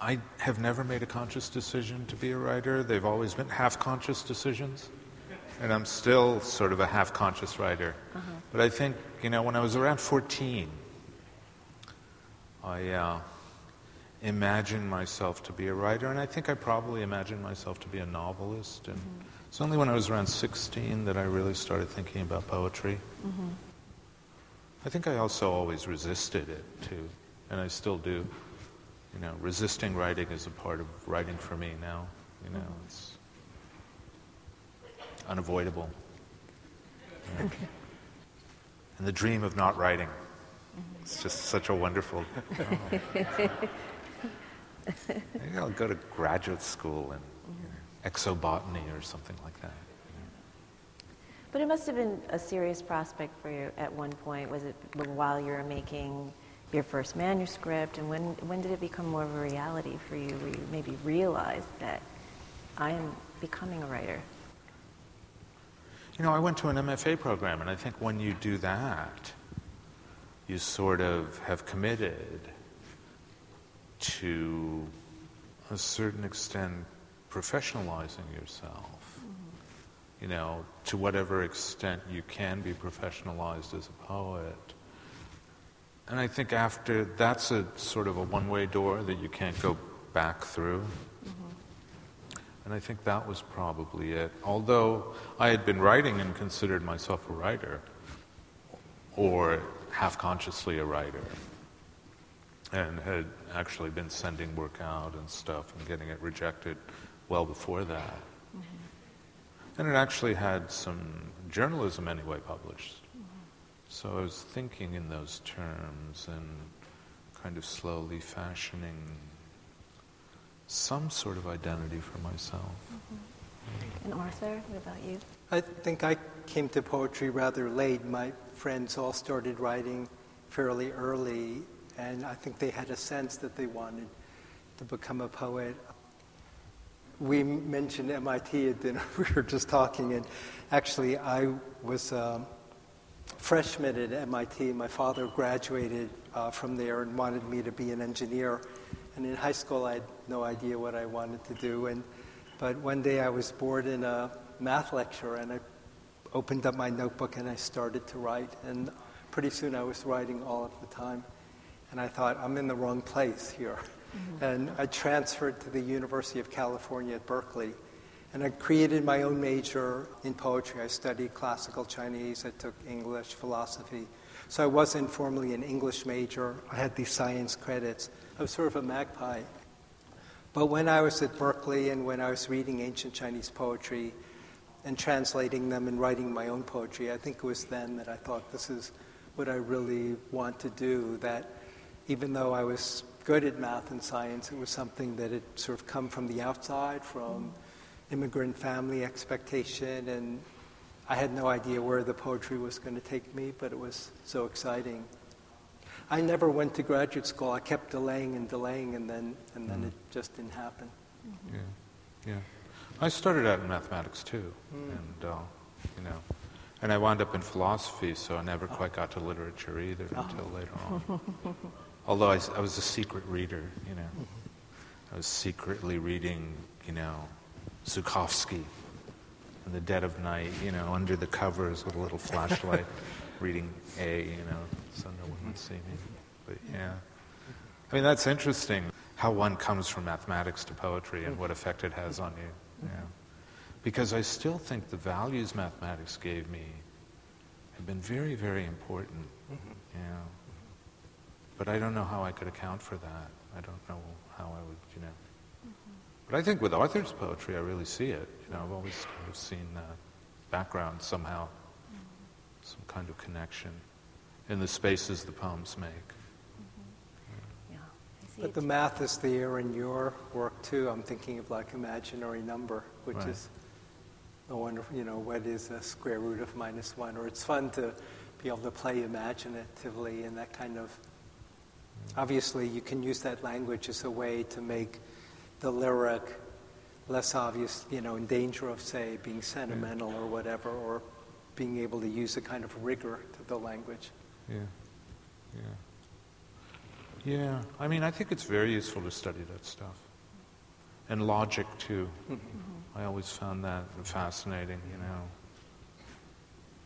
I have never made a conscious decision to be a writer. They've always been half conscious decisions. And I'm still sort of a half conscious writer. Uh-huh. But I think, you know, when I was around 14, I uh, imagined myself to be a writer, and I think I probably imagined myself to be a novelist. And mm-hmm. it's only when I was around 16 that I really started thinking about poetry. Mm-hmm. I think I also always resisted it, too, and I still do. You know, resisting writing is a part of writing for me now. You know, mm-hmm. it's unavoidable. and the dream of not writing. It's just such a wonderful. Oh. Maybe I'll go to graduate school in you know, exobotany or something like that. But it must have been a serious prospect for you at one point. Was it while you were making your first manuscript? And when, when did it become more of a reality for you where you maybe realized that I am becoming a writer? You know, I went to an MFA program, and I think when you do that, you sort of have committed to a certain extent professionalizing yourself. Mm-hmm. You know, to whatever extent you can be professionalized as a poet. And I think after that's a sort of a one way door that you can't go back through. And I think that was probably it. Although I had been writing and considered myself a writer, or half consciously a writer, and had actually been sending work out and stuff and getting it rejected well before that. Mm-hmm. And it actually had some journalism anyway published. So I was thinking in those terms and kind of slowly fashioning some sort of identity for myself. Mm-hmm. And Arthur, what about you? I think I came to poetry rather late. My friends all started writing fairly early, and I think they had a sense that they wanted to become a poet. We mentioned MIT at dinner. we were just talking, and actually, I was a um, freshman at MIT. My father graduated uh, from there and wanted me to be an engineer. And in high school, I had no idea what I wanted to do. And, but one day I was bored in a math lecture, and I opened up my notebook and I started to write. And pretty soon I was writing all of the time. And I thought, I'm in the wrong place here. Mm-hmm. And I transferred to the University of California at Berkeley. And I created my own major in poetry. I studied classical Chinese, I took English, philosophy. So I wasn't formally an English major. I had these science credits. I was sort of a magpie. But when I was at Berkeley and when I was reading ancient Chinese poetry and translating them and writing my own poetry, I think it was then that I thought this is what I really want to do. That even though I was good at math and science, it was something that had sort of come from the outside, from immigrant family expectation, and I had no idea where the poetry was going to take me, but it was so exciting. I never went to graduate school. I kept delaying and delaying, and then and then mm. it just didn't happen. Mm-hmm. Yeah, yeah. I started out in mathematics too, mm. and uh, you know, and I wound up in philosophy, so I never quite got to literature either oh. until later on. Although I, I, was a secret reader, you know. I was secretly reading, you know, Zhukovsky in the dead of night, you know, under the covers with a little flashlight, reading A, you know, so no one would see me. But yeah. I mean, that's interesting how one comes from mathematics to poetry and what effect it has on you. Yeah. Because I still think the values mathematics gave me have been very, very important. Mm-hmm. Yeah. But I don't know how I could account for that. I don't know how I would, you know. But I think with Arthur's poetry, I really see it. You know, I've always kind of seen that background somehow, some kind of connection in the spaces the poems make. Mm-hmm. Yeah, I see. But the math is there in your work too. I'm thinking of like imaginary number, which right. is a wonderful, you know, what is a square root of minus one? Or it's fun to be able to play imaginatively in that kind of. Obviously, you can use that language as a way to make the lyric less obvious, you know, in danger of, say, being sentimental or whatever, or being able to use a kind of rigor to the language. Yeah, yeah. Yeah, I mean, I think it's very useful to study that stuff. And logic, too. Mm-hmm. I always found that fascinating, you know.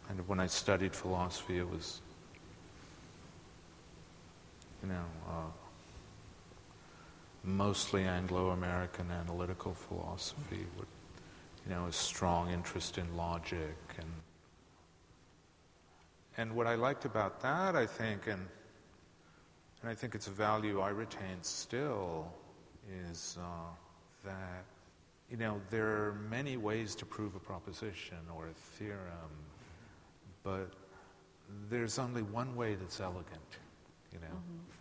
And when I studied philosophy, it was, you know, uh, mostly Anglo-American analytical philosophy with, you know, a strong interest in logic and and what I liked about that, I think, and and I think it's a value I retain still, is uh, that you know there are many ways to prove a proposition or a theorem, but there's only one way that's elegant, you know. Mm-hmm.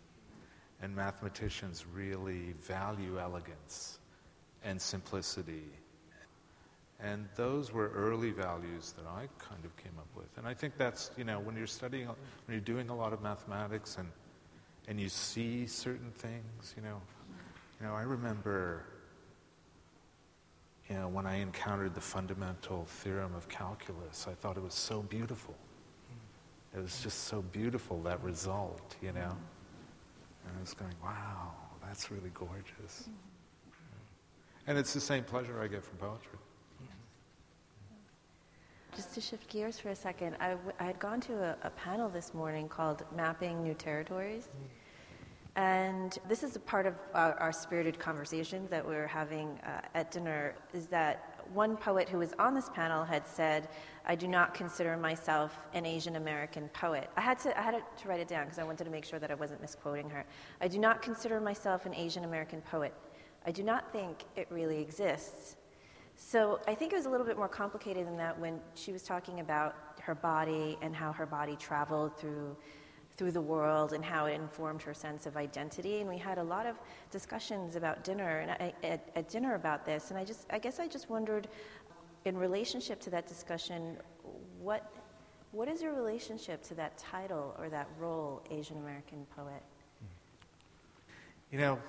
And mathematicians really value elegance and simplicity. And those were early values that I kind of came up with. And I think that's, you know, when you're studying, when you're doing a lot of mathematics and, and you see certain things, you know, you know, I remember, you know, when I encountered the fundamental theorem of calculus, I thought it was so beautiful. It was just so beautiful, that result, you know. And I was going, wow, that's really gorgeous. And it's the same pleasure I get from poetry. Just to shift gears for a second, I, w- I had gone to a, a, panel this morning called Mapping New Territories. And this is a part of our, our spirited conversation that we are having uh, at dinner is that one poet who was on this panel had said, I do not consider myself an Asian American poet. I had, to, I had to write it down because I wanted to make sure that I wasn't misquoting her. I do not consider myself an Asian American poet. I do not think it really exists. So I think it was a little bit more complicated than that when she was talking about her body and how her body traveled through through the world and how it informed her sense of identity. And we had a lot of discussions about dinner and at, at dinner about this. And I just, I guess, I just wondered, in relationship to that discussion, what what is your relationship to that title or that role, Asian American poet? You know,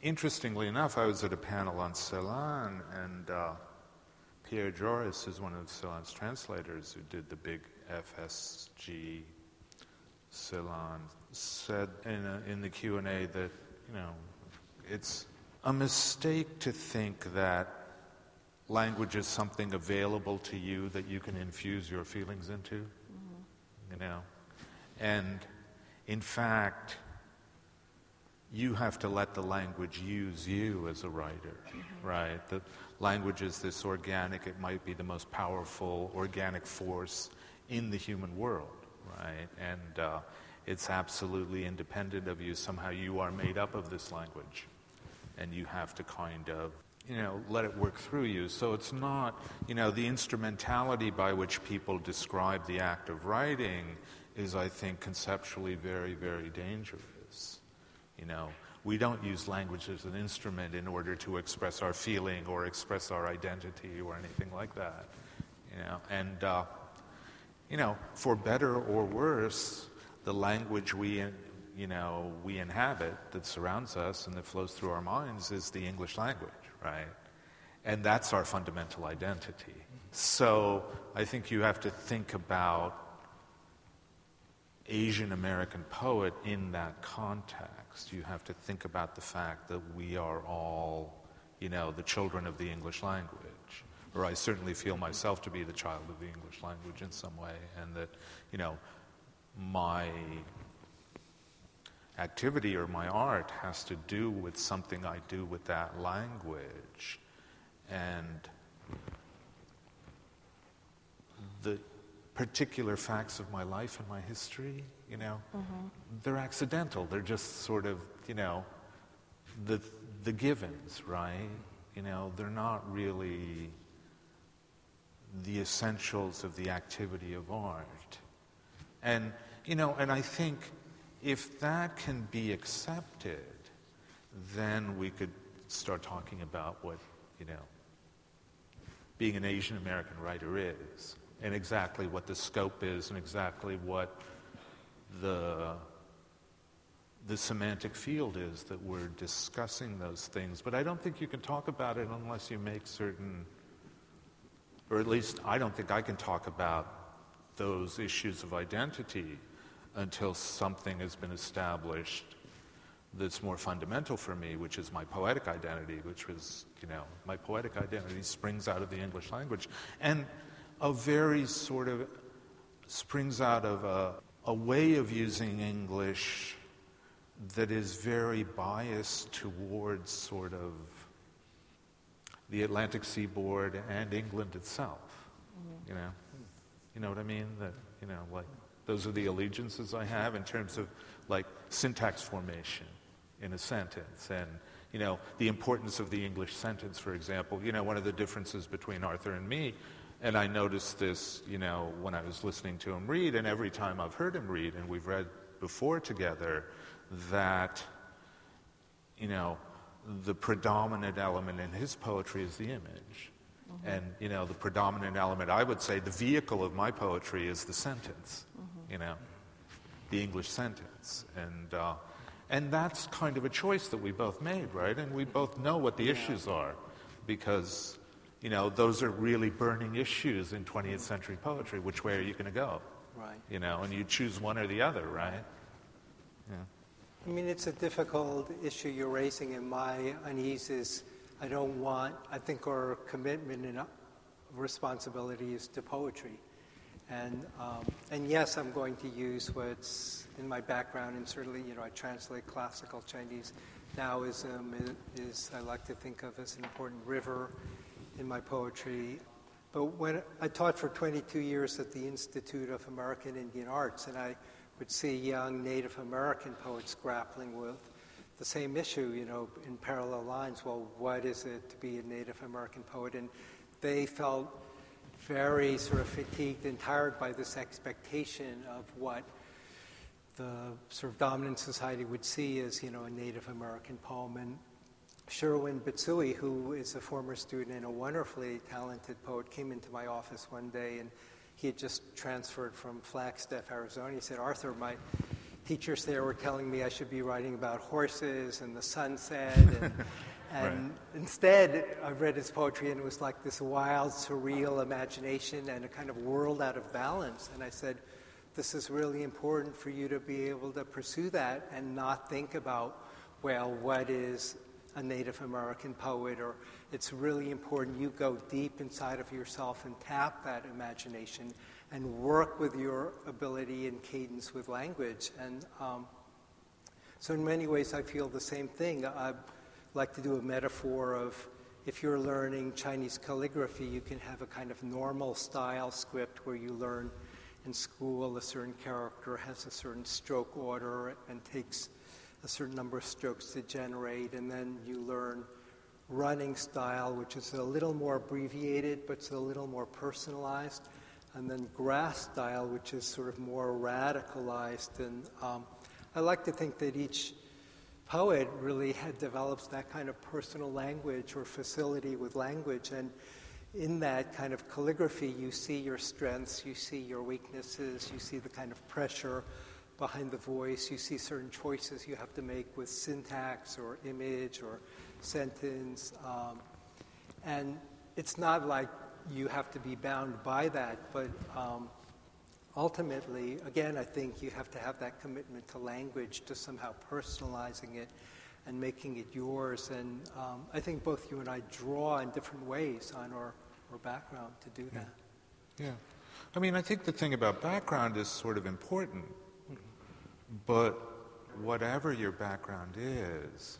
interestingly enough, I was at a panel on Celan, and uh, Pierre Joris is one of Celan's translators who did the big FSG Celan said in, a, in the Q&A that, you know, it's a mistake to think that language is something available to you that you can infuse your feelings into, mm-hmm. you know. And in fact, you have to let the language use you as a writer, mm-hmm. right? The language is this organic, it might be the most powerful organic force in the human world right? And uh, it's absolutely independent of you. Somehow you are made up of this language, and you have to kind of you know, let it work through you. So it's not, you know, the instrumentality by which people describe the act of writing is, I think, conceptually very, very dangerous. You know, we don't use language as an instrument in order to express our feeling or express our identity or anything like that. You know, and uh, you know, for better or worse, the language we, you know, we inhabit that surrounds us and that flows through our minds is the English language, right? And that's our fundamental identity. So I think you have to think about Asian American poet in that context. You have to think about the fact that we are all, you know, the children of the English language or I certainly feel myself to be the child of the English language in some way, and that, you know, my activity or my art has to do with something I do with that language. And the particular facts of my life and my history, you know, mm-hmm. they're accidental. They're just sort of, you know, the, the givens, right? You know, they're not really the essentials of the activity of art. And, you know, and I think if that can be accepted, then we could start talking about what, you know, being an Asian American writer is, and exactly what the scope is, and exactly what the, the semantic field is that we're discussing those things. But I don't think you can talk about it unless you make certain, or at least I don't think I can talk about those issues of identity until something has been established that's more fundamental for me, which is my poetic identity, which was, you know, my poetic identity springs out of the English language. And a very sort of springs out of a, a way of using English that is very biased towards sort of the Atlantic seaboard and England itself. Mm-hmm. You know, you know what I mean? That you know, like those are the allegiances I have in terms of like syntax formation in a sentence and you know the importance of the English sentence, for example. You know, one of the differences between Arthur and me, and I noticed this, you know, when I was listening to him read, and every time I've heard him read, and we've read before together, that you know the predominant element in his poetry is the image. Mm-hmm. And, you know, the predominant element, I would say, the vehicle of my poetry is the sentence you know, the English sentence. And, uh, and that's kind of a choice that we both made, right? And we both know what the issues are because, you know, those are really burning issues in 20th century poetry. Which way are you going to go? Right. You know, and you choose one or the other, right? I mean, it's a difficult issue you're raising, and my unease is I don't want, I think our commitment and responsibility is to poetry. And, um, and yes, I'm going to use what's in my background, and certainly, you know, I translate classical Chinese. Taoism is, I like to think of as an important river in my poetry. But when I taught for 22 years at the Institute of American Indian Arts, and I would see young Native American poets grappling with the same issue, you know, in parallel lines. Well, what is it to be a Native American poet? And they felt very sort of fatigued and tired by this expectation of what the sort of dominant society would see as, you know, a Native American poem. And Sherwin Bitsui, who is a former student and a wonderfully talented poet, came into my office one day and he had just transferred from Flagstaff, Arizona. He said, Arthur, my teachers there were telling me I should be writing about horses and the sunset and And right. instead, I read his poetry, and it was like this wild, surreal imagination and a kind of world out of balance. And I said, This is really important for you to be able to pursue that and not think about, well, what is a Native American poet? Or it's really important you go deep inside of yourself and tap that imagination and work with your ability and cadence with language. And um, so, in many ways, I feel the same thing. I, like to do a metaphor of if you're learning Chinese calligraphy, you can have a kind of normal style script where you learn in school a certain character has a certain stroke order and takes a certain number of strokes to generate, and then you learn running style, which is a little more abbreviated but it's a little more personalized, and then grass style, which is sort of more radicalized. And um, I like to think that each poet really had develops that kind of personal language or facility with language and in that kind of calligraphy you see your strengths you see your weaknesses you see the kind of pressure behind the voice you see certain choices you have to make with syntax or image or sentence um, and it's not like you have to be bound by that but um, ultimately, again, I think you have to have that commitment to language, to somehow personalizing it and making it yours. And um, I think both you and I draw in different ways on our, or background to do that. Yeah. I mean, I think the thing about background is sort of important, but whatever your background is,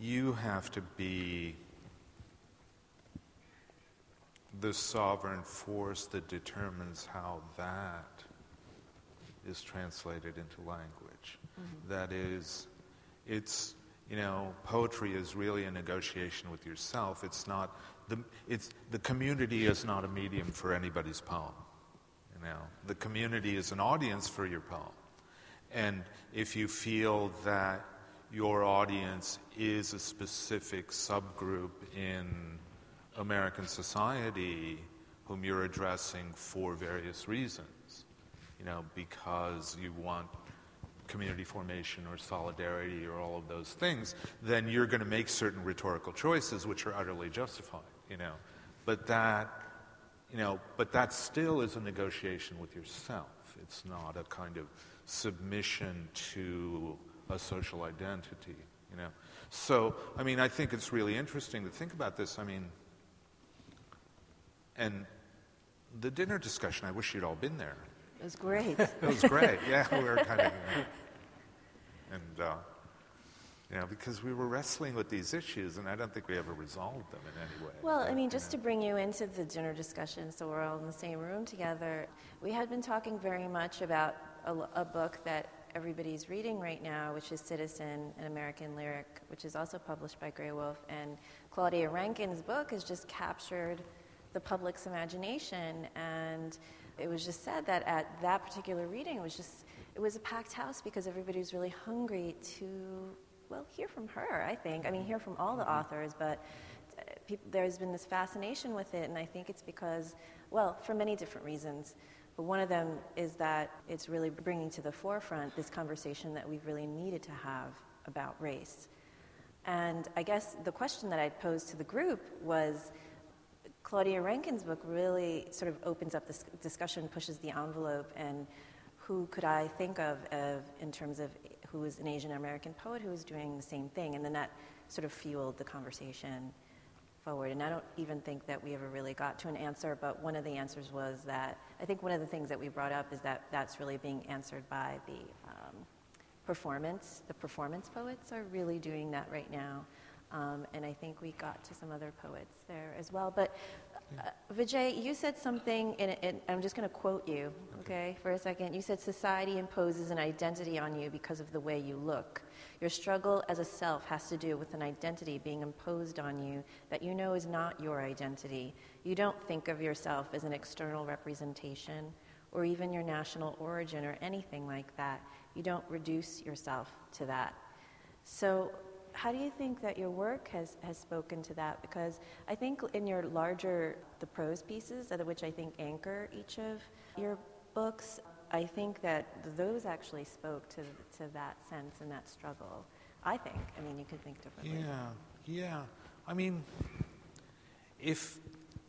you have to be the sovereign force that determines how that is translated into language. Mm-hmm. That is, it's, you know, poetry is really a negotiation with yourself. It's not, the, it's, the community is not a medium for anybody's poem. You know, the community is an audience for your poem. And if you feel that your audience is a specific subgroup in American society whom you're addressing for various reasons, you know, because you want community formation or solidarity or all of those things, then you're going to make certain rhetorical choices which are utterly justified, you know. But that, you know, but that still is a negotiation with yourself. It's not a kind of submission to a social identity, you know. So, I mean, I think it's really interesting to think about this. I mean, and the dinner discussion, I wish you'd all been there. It was great. it was great. Yeah, we were kind of, you know, and uh, you know, because we were wrestling with these issues, and I don't think we ever resolved them in any way. Well, I mean, just to bring you into the dinner discussion, so we're all in the same room together. We had been talking very much about a, a book that everybody's reading right now, which is Citizen, an American lyric, which is also published by Graywolf, and Claudia Rankine's book has just captured the public's imagination. And it was just said that at that particular reading, it was just it was a packed house because everybody was really hungry to well hear from her. I think I mean hear from all the mm-hmm. authors, but people, there's been this fascination with it, and I think it's because well for many different reasons. But one of them is that it's really bringing to the forefront this conversation that we've really needed to have about race. And I guess the question that I posed to the group was Claudia Rankine's book really sort of opens up this discussion, pushes the envelope, and who could I think of, of in terms of who is an Asian American poet who is doing the same thing? And then that sort of fueled the conversation forward. And I don't even think that we ever really got to an answer, but one of the answers was that I think one of the things that we brought up is that that's really being answered by the um, performance. The performance poets are really doing that right now. Um, and I think we got to some other poets there as well. But uh, Vijay, you said something, and I'm just going to quote you, okay, for a second. You said society imposes an identity on you because of the way you look. Your struggle as a self has to do with an identity being imposed on you that you know is not your identity. You don't think of yourself as an external representation or even your national origin or anything like that. You don't reduce yourself to that. So, how do you think that your work has, has spoken to that? Because I think in your larger, the prose pieces, which I think anchor each of your books, I think that those actually spoke to, to that sense and that struggle. I think. I mean, you could think differently. Yeah, yeah. I mean, if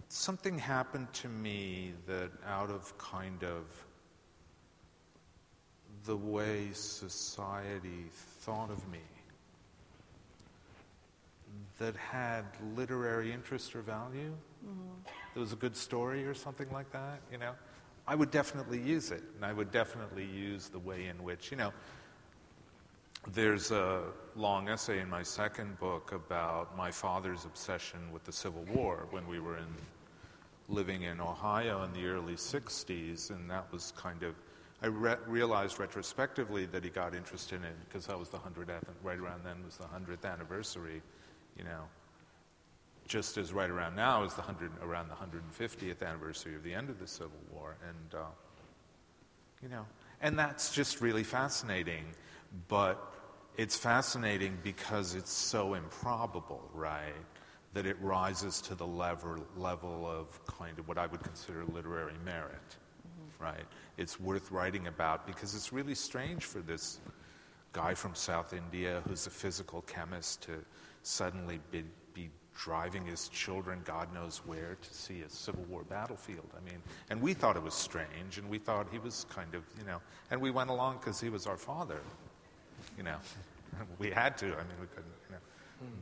something happened to me that out of kind of the way society thought of me, that had literary interest or value, mm-hmm. there was a good story or something like that, you know, I would definitely use it. And I would definitely use the way in which, you know, there's a long essay in my second book about my father's obsession with the Civil War when we were in, living in Ohio in the early 60s, and that was kind of I re- realized retrospectively that he got interested in it because that was the 100th, right around then was the 100th anniversary you know, just as right around now is the 100, around the 150th anniversary of the end of the Civil War. And, uh, you know, and that's just really fascinating. But it's fascinating because it's so improbable, right? That it rises to the level, level of kind of what I would consider literary merit, mm-hmm. right? It's worth writing about because it's really strange for this guy from South India who's a physical chemist to suddenly be, be driving his children God knows where to see a Civil War battlefield. I mean, and we thought it was strange, and we thought he was kind of, you know, and we went along because he was our father, you know. we had to. I mean, we couldn't, you know.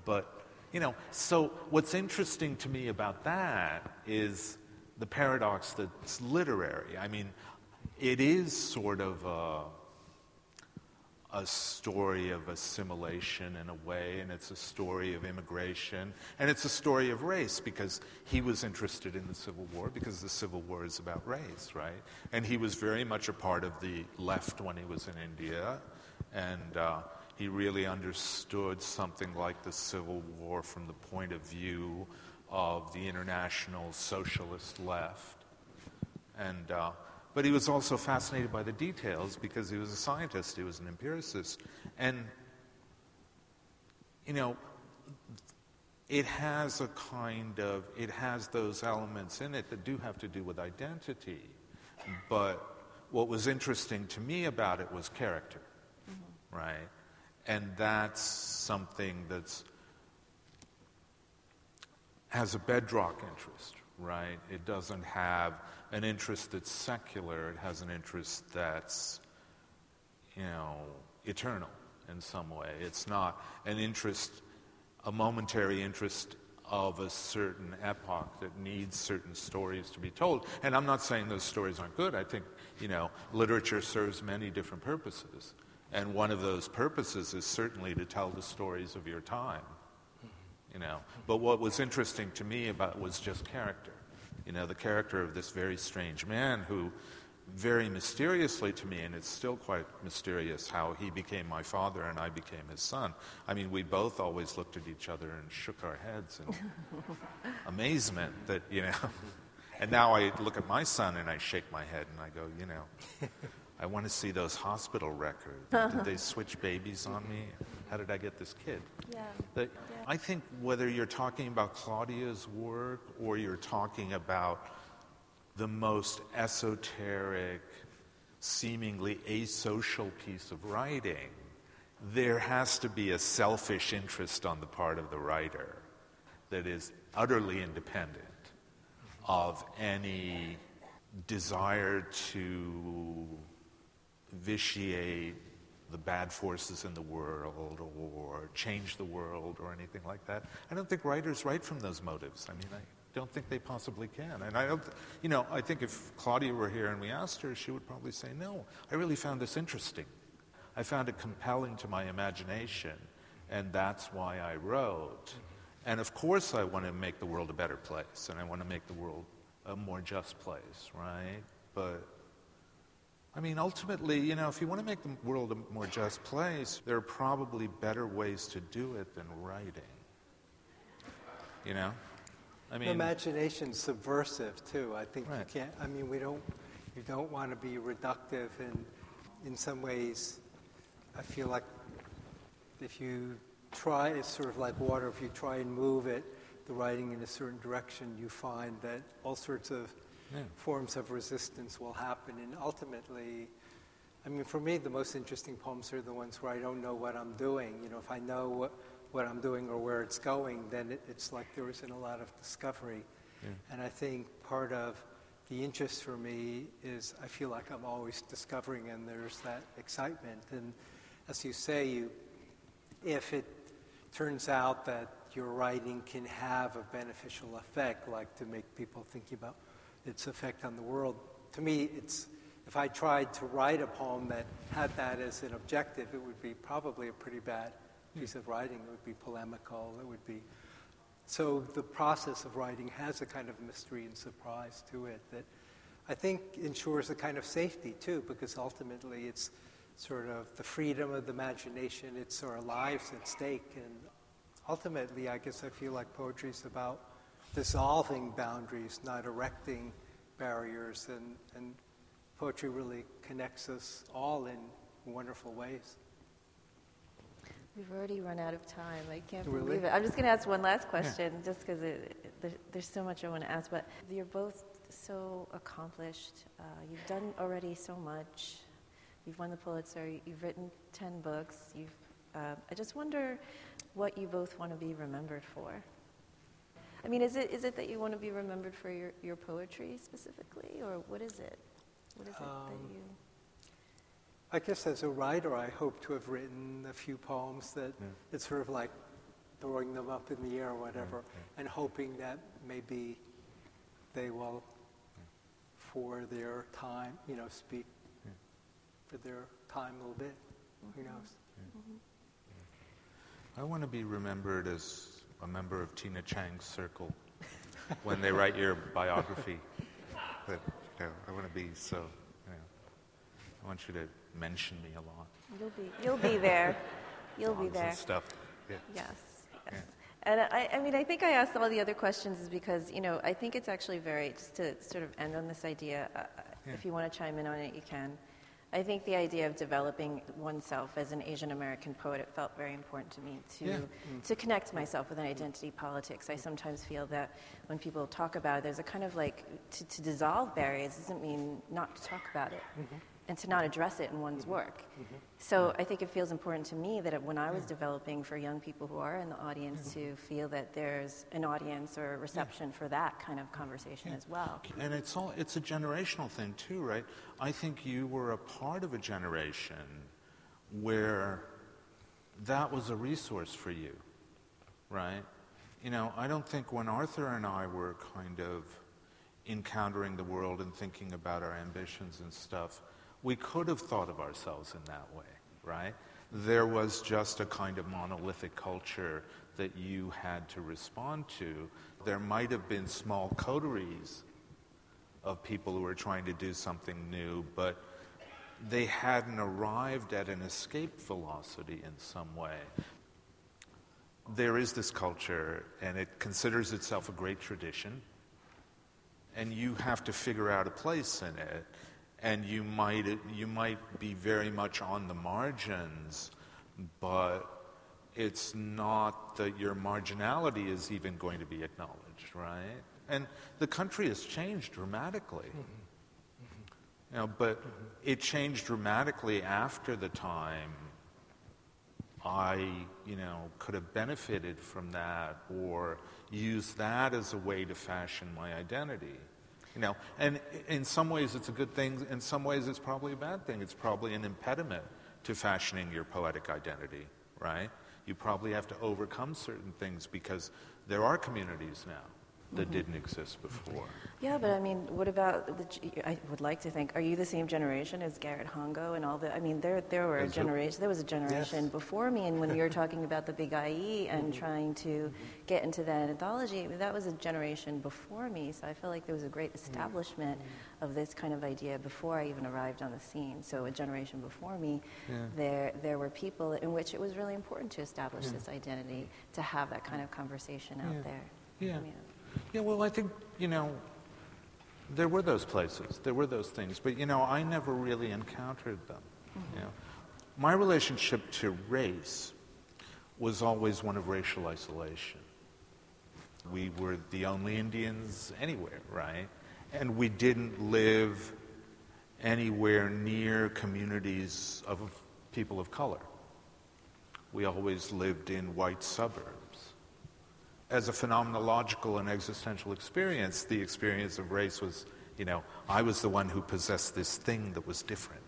But you know, so what's interesting to me about that is the paradox that's literary. I mean, it is sort of a, a story of assimilation in a way, and it's a story of immigration, and it's a story of race because he was interested in the Civil War because the Civil War is about race, right? And he was very much a part of the left when he was in India, and uh, he really understood something like the Civil War from the point of view of the international socialist left. And, uh, but he was also fascinated by the details because he was a scientist, he was an empiricist. And, you know, it has a kind of, it has those elements in it that do have to do with identity. But what was interesting to me about it was character, mm-hmm. right? And that's something that's has a bedrock interest, right? It doesn't have an interest that's secular. It has an interest that's, you know, eternal in some way. It's not an interest, a momentary interest of a certain epoch that needs certain stories to be told. And I'm not saying those stories aren't good. I think, you know, literature serves many different purposes. And one of those purposes is certainly to tell the stories of your time. You know, but what was interesting to me about was just character. You know, the character of this very strange man who, very mysteriously to me, and it's still quite mysterious how he became my father and I became his son. I mean, we both always looked at each other and shook our heads in amazement that, you know. And now I look at my son and I shake my head and I go, you know, I want to see those hospital records. Did uh-huh. they switch babies on me? How did I get this kid? Yeah. yeah. I think whether you're talking about Claudia's work or you're talking about the most esoteric, seemingly asocial piece of writing, there has to be a selfish interest on the part of the writer that is utterly independent of any desire to vitiate the bad forces in the world or change the world or anything like that. I don't think writers write from those motives. I mean, I don't think they possibly can. And I don't, you know, I think if Claudia were here and we asked her, she would probably say, no, I really found this interesting. I found it compelling to my imagination, and that's why I wrote. And of course, I want to make the world a better place, and I want to make the world a more just place, right? But I mean, ultimately, you know, if you want to make the world a more just place, there are probably better ways to do it than writing. You know? I mean, imagination's subversive too. I think right. you can't. I mean, we don't. You don't want to be reductive, and in some ways, I feel like if you try, it's sort of like water. If you try and move it, the writing in a certain direction, you find that all sorts of yeah. forms of resistance will happen. And ultimately, I mean, for me, the most interesting poems are the ones where I don't know what I'm doing. You know, if I know what, what I'm doing or where it's going, then it, it's like there isn't a lot of discovery. Yeah. And I think part of the interest for me is I feel like I'm always discovering, and there's that excitement. And as you say, you, if it turns out that your writing can have a beneficial effect, like to make people think about its effect on the world. To me, it's, if I tried to write a poem that had that as an objective, it would be probably a pretty bad hmm. piece of writing. It would be polemical. It would be. So the process of writing has a kind of mystery and surprise to it that I think ensures a kind of safety too, because ultimately it's sort of the freedom of the imagination. It's our lives at stake, and ultimately, I guess I feel like poetry is about dissolving boundaries, not erecting barriers, and, and poetry really connects us all in wonderful ways. We've already run out of time. I can't really? believe it. I'm just going to ask one last question, yeah. just because there, there's so much I want to ask. But you're both so accomplished. Uh, you've done already so much. You've won the Pulitzer. You've written ten books. You've. Uh, I just wonder what you both want to be remembered for. I mean, is it, is it that you want to be remembered for your, your poetry specifically, or what is it? What is it um, that you. I guess as a writer, I hope to have written a few poems that yeah. it's sort of like throwing them up in the air or whatever, and hoping that maybe they will, for their time, you know, speak for their time a little bit. Who knows? I want to be remembered as a member of Tina Chang's circle when they write your biography. But, you know, I want to be so, you know, I want you to mention me a lot. You'll be, you'll be there. You'll be there. Stuff. Yeah. Yes. yes. Yeah. And I, I mean, I think I asked all the other questions is because, you know, I think it's actually very, just to sort of end on this idea, uh, if you want to chime in on it, you can. I think the idea of developing oneself as an Asian American poet, it felt very important to me to, Yeah. Mm. to connect myself with an identity politics. I sometimes feel that when people talk about it, there's a kind of like, to, to dissolve barriers doesn't mean not to talk about it mm-hmm. And to not address it in one's mm-hmm. work. Mm-hmm. So I think it feels important to me that when I was mm. developing for young people who are in the audience mm-hmm. to feel that there's an audience or a reception for that kind of conversation as well. And it's all it's a generational thing too, right? I think you were a part of a generation where that was a resource for you, right? You know, I don't think when Arthur and I were kind of encountering the world and thinking about our ambitions and stuff, we could have thought of ourselves in that way, right? There was just a kind of monolithic culture that you had to respond to. There might have been small coteries of people who were trying to do something new, but they hadn't arrived at an escape velocity in some way. There is this culture, and it considers itself a great tradition, and you have to figure out a place in it. And you might, you might be very much on the margins, but it's not that your marginality is even going to be acknowledged, right? And the country has changed dramatically. Mm-hmm. Mm-hmm. You know, but mm-hmm. it changed dramatically after the time I, you know, could have benefited from that or used that as a way to fashion my identity. You know, and in some ways it's a good thing, in some ways it's probably a bad thing. It's probably an impediment to fashioning your poetic identity, right? You probably have to overcome certain things because there are communities now that didn't exist before. Yeah, but I mean, what about the? g- I would like to think. Are you the same generation as Garrett Hongo and all the? I mean, there there were a generation. There was a generation Yes. before me, and when you were talking about the Big Aiiieeeee and mm-hmm. trying to get into that anthology, I mean, that was a generation before me. So I feel like there was a great mm. establishment of this kind of idea before I even arrived on the scene. So a generation before me, there there were people in which it was really important to establish this identity, to have that kind of conversation out Yeah. there. Yeah. Yeah, well, I think, you know, there were those places, there were those things, but, you know, I never really encountered them. Mm-hmm. You know, my relationship to race was always one of racial isolation. We were the only Indians anywhere, right? And we didn't live anywhere near communities of people of color. We always lived in white suburbs as a phenomenological and existential experience, the experience of race was, you know, I was the one who possessed this thing that was different.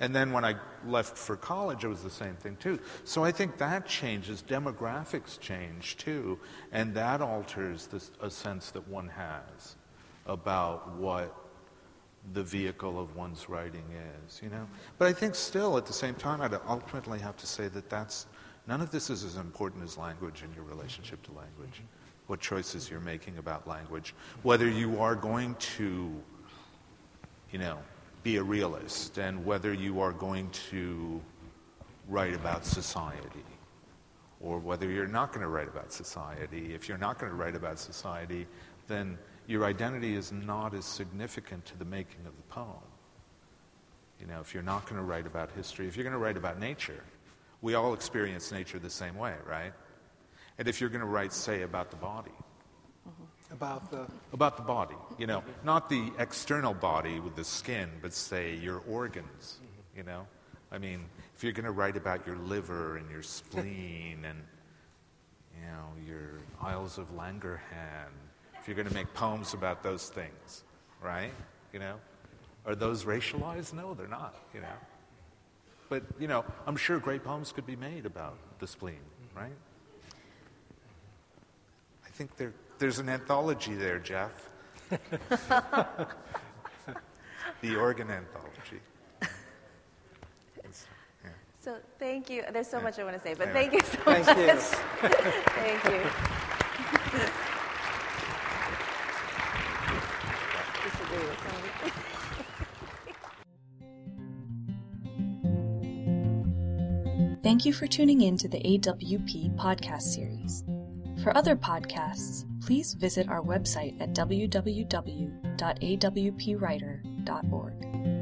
And then when I left for college, it was the same thing too. So I think that changes, demographics change too, and that alters this, a sense that one has about what the vehicle of one's writing is, you know. But I think still, at the same time, I'd ultimately have to say that that's none of this is as important as language and your relationship to language, what choices you're making about language, whether you are going to, you know, be a realist, and whether you are going to write about society, or whether you're not going to write about society. If you're not going to write about society, then your identity is not as significant to the making of the poem. You know, if you're not going to write about history, if you're going to write about nature, we all experience nature the same way, right? And if you're going to write, say, about the body, mm-hmm. About the about the body, you know, not the external body with the skin, but say your organs, mm-hmm. you know? I mean, if you're going to write about your liver and your spleen and, you know, your Isles of Langerhans, if you're going to make poems about those things, right? You know? Are those racialized? No, they're not, you know? But, you know, I'm sure great poems could be made about the spleen, right? I think there, there's an anthology there, Jeff. the organ anthology. Yeah. So thank you. There's so yeah. much I want to say, but yeah. thank you so much. You. thank you. Thank you for tuning in to the AWP podcast series. For other podcasts, please visit our website at www.awpwriter.org.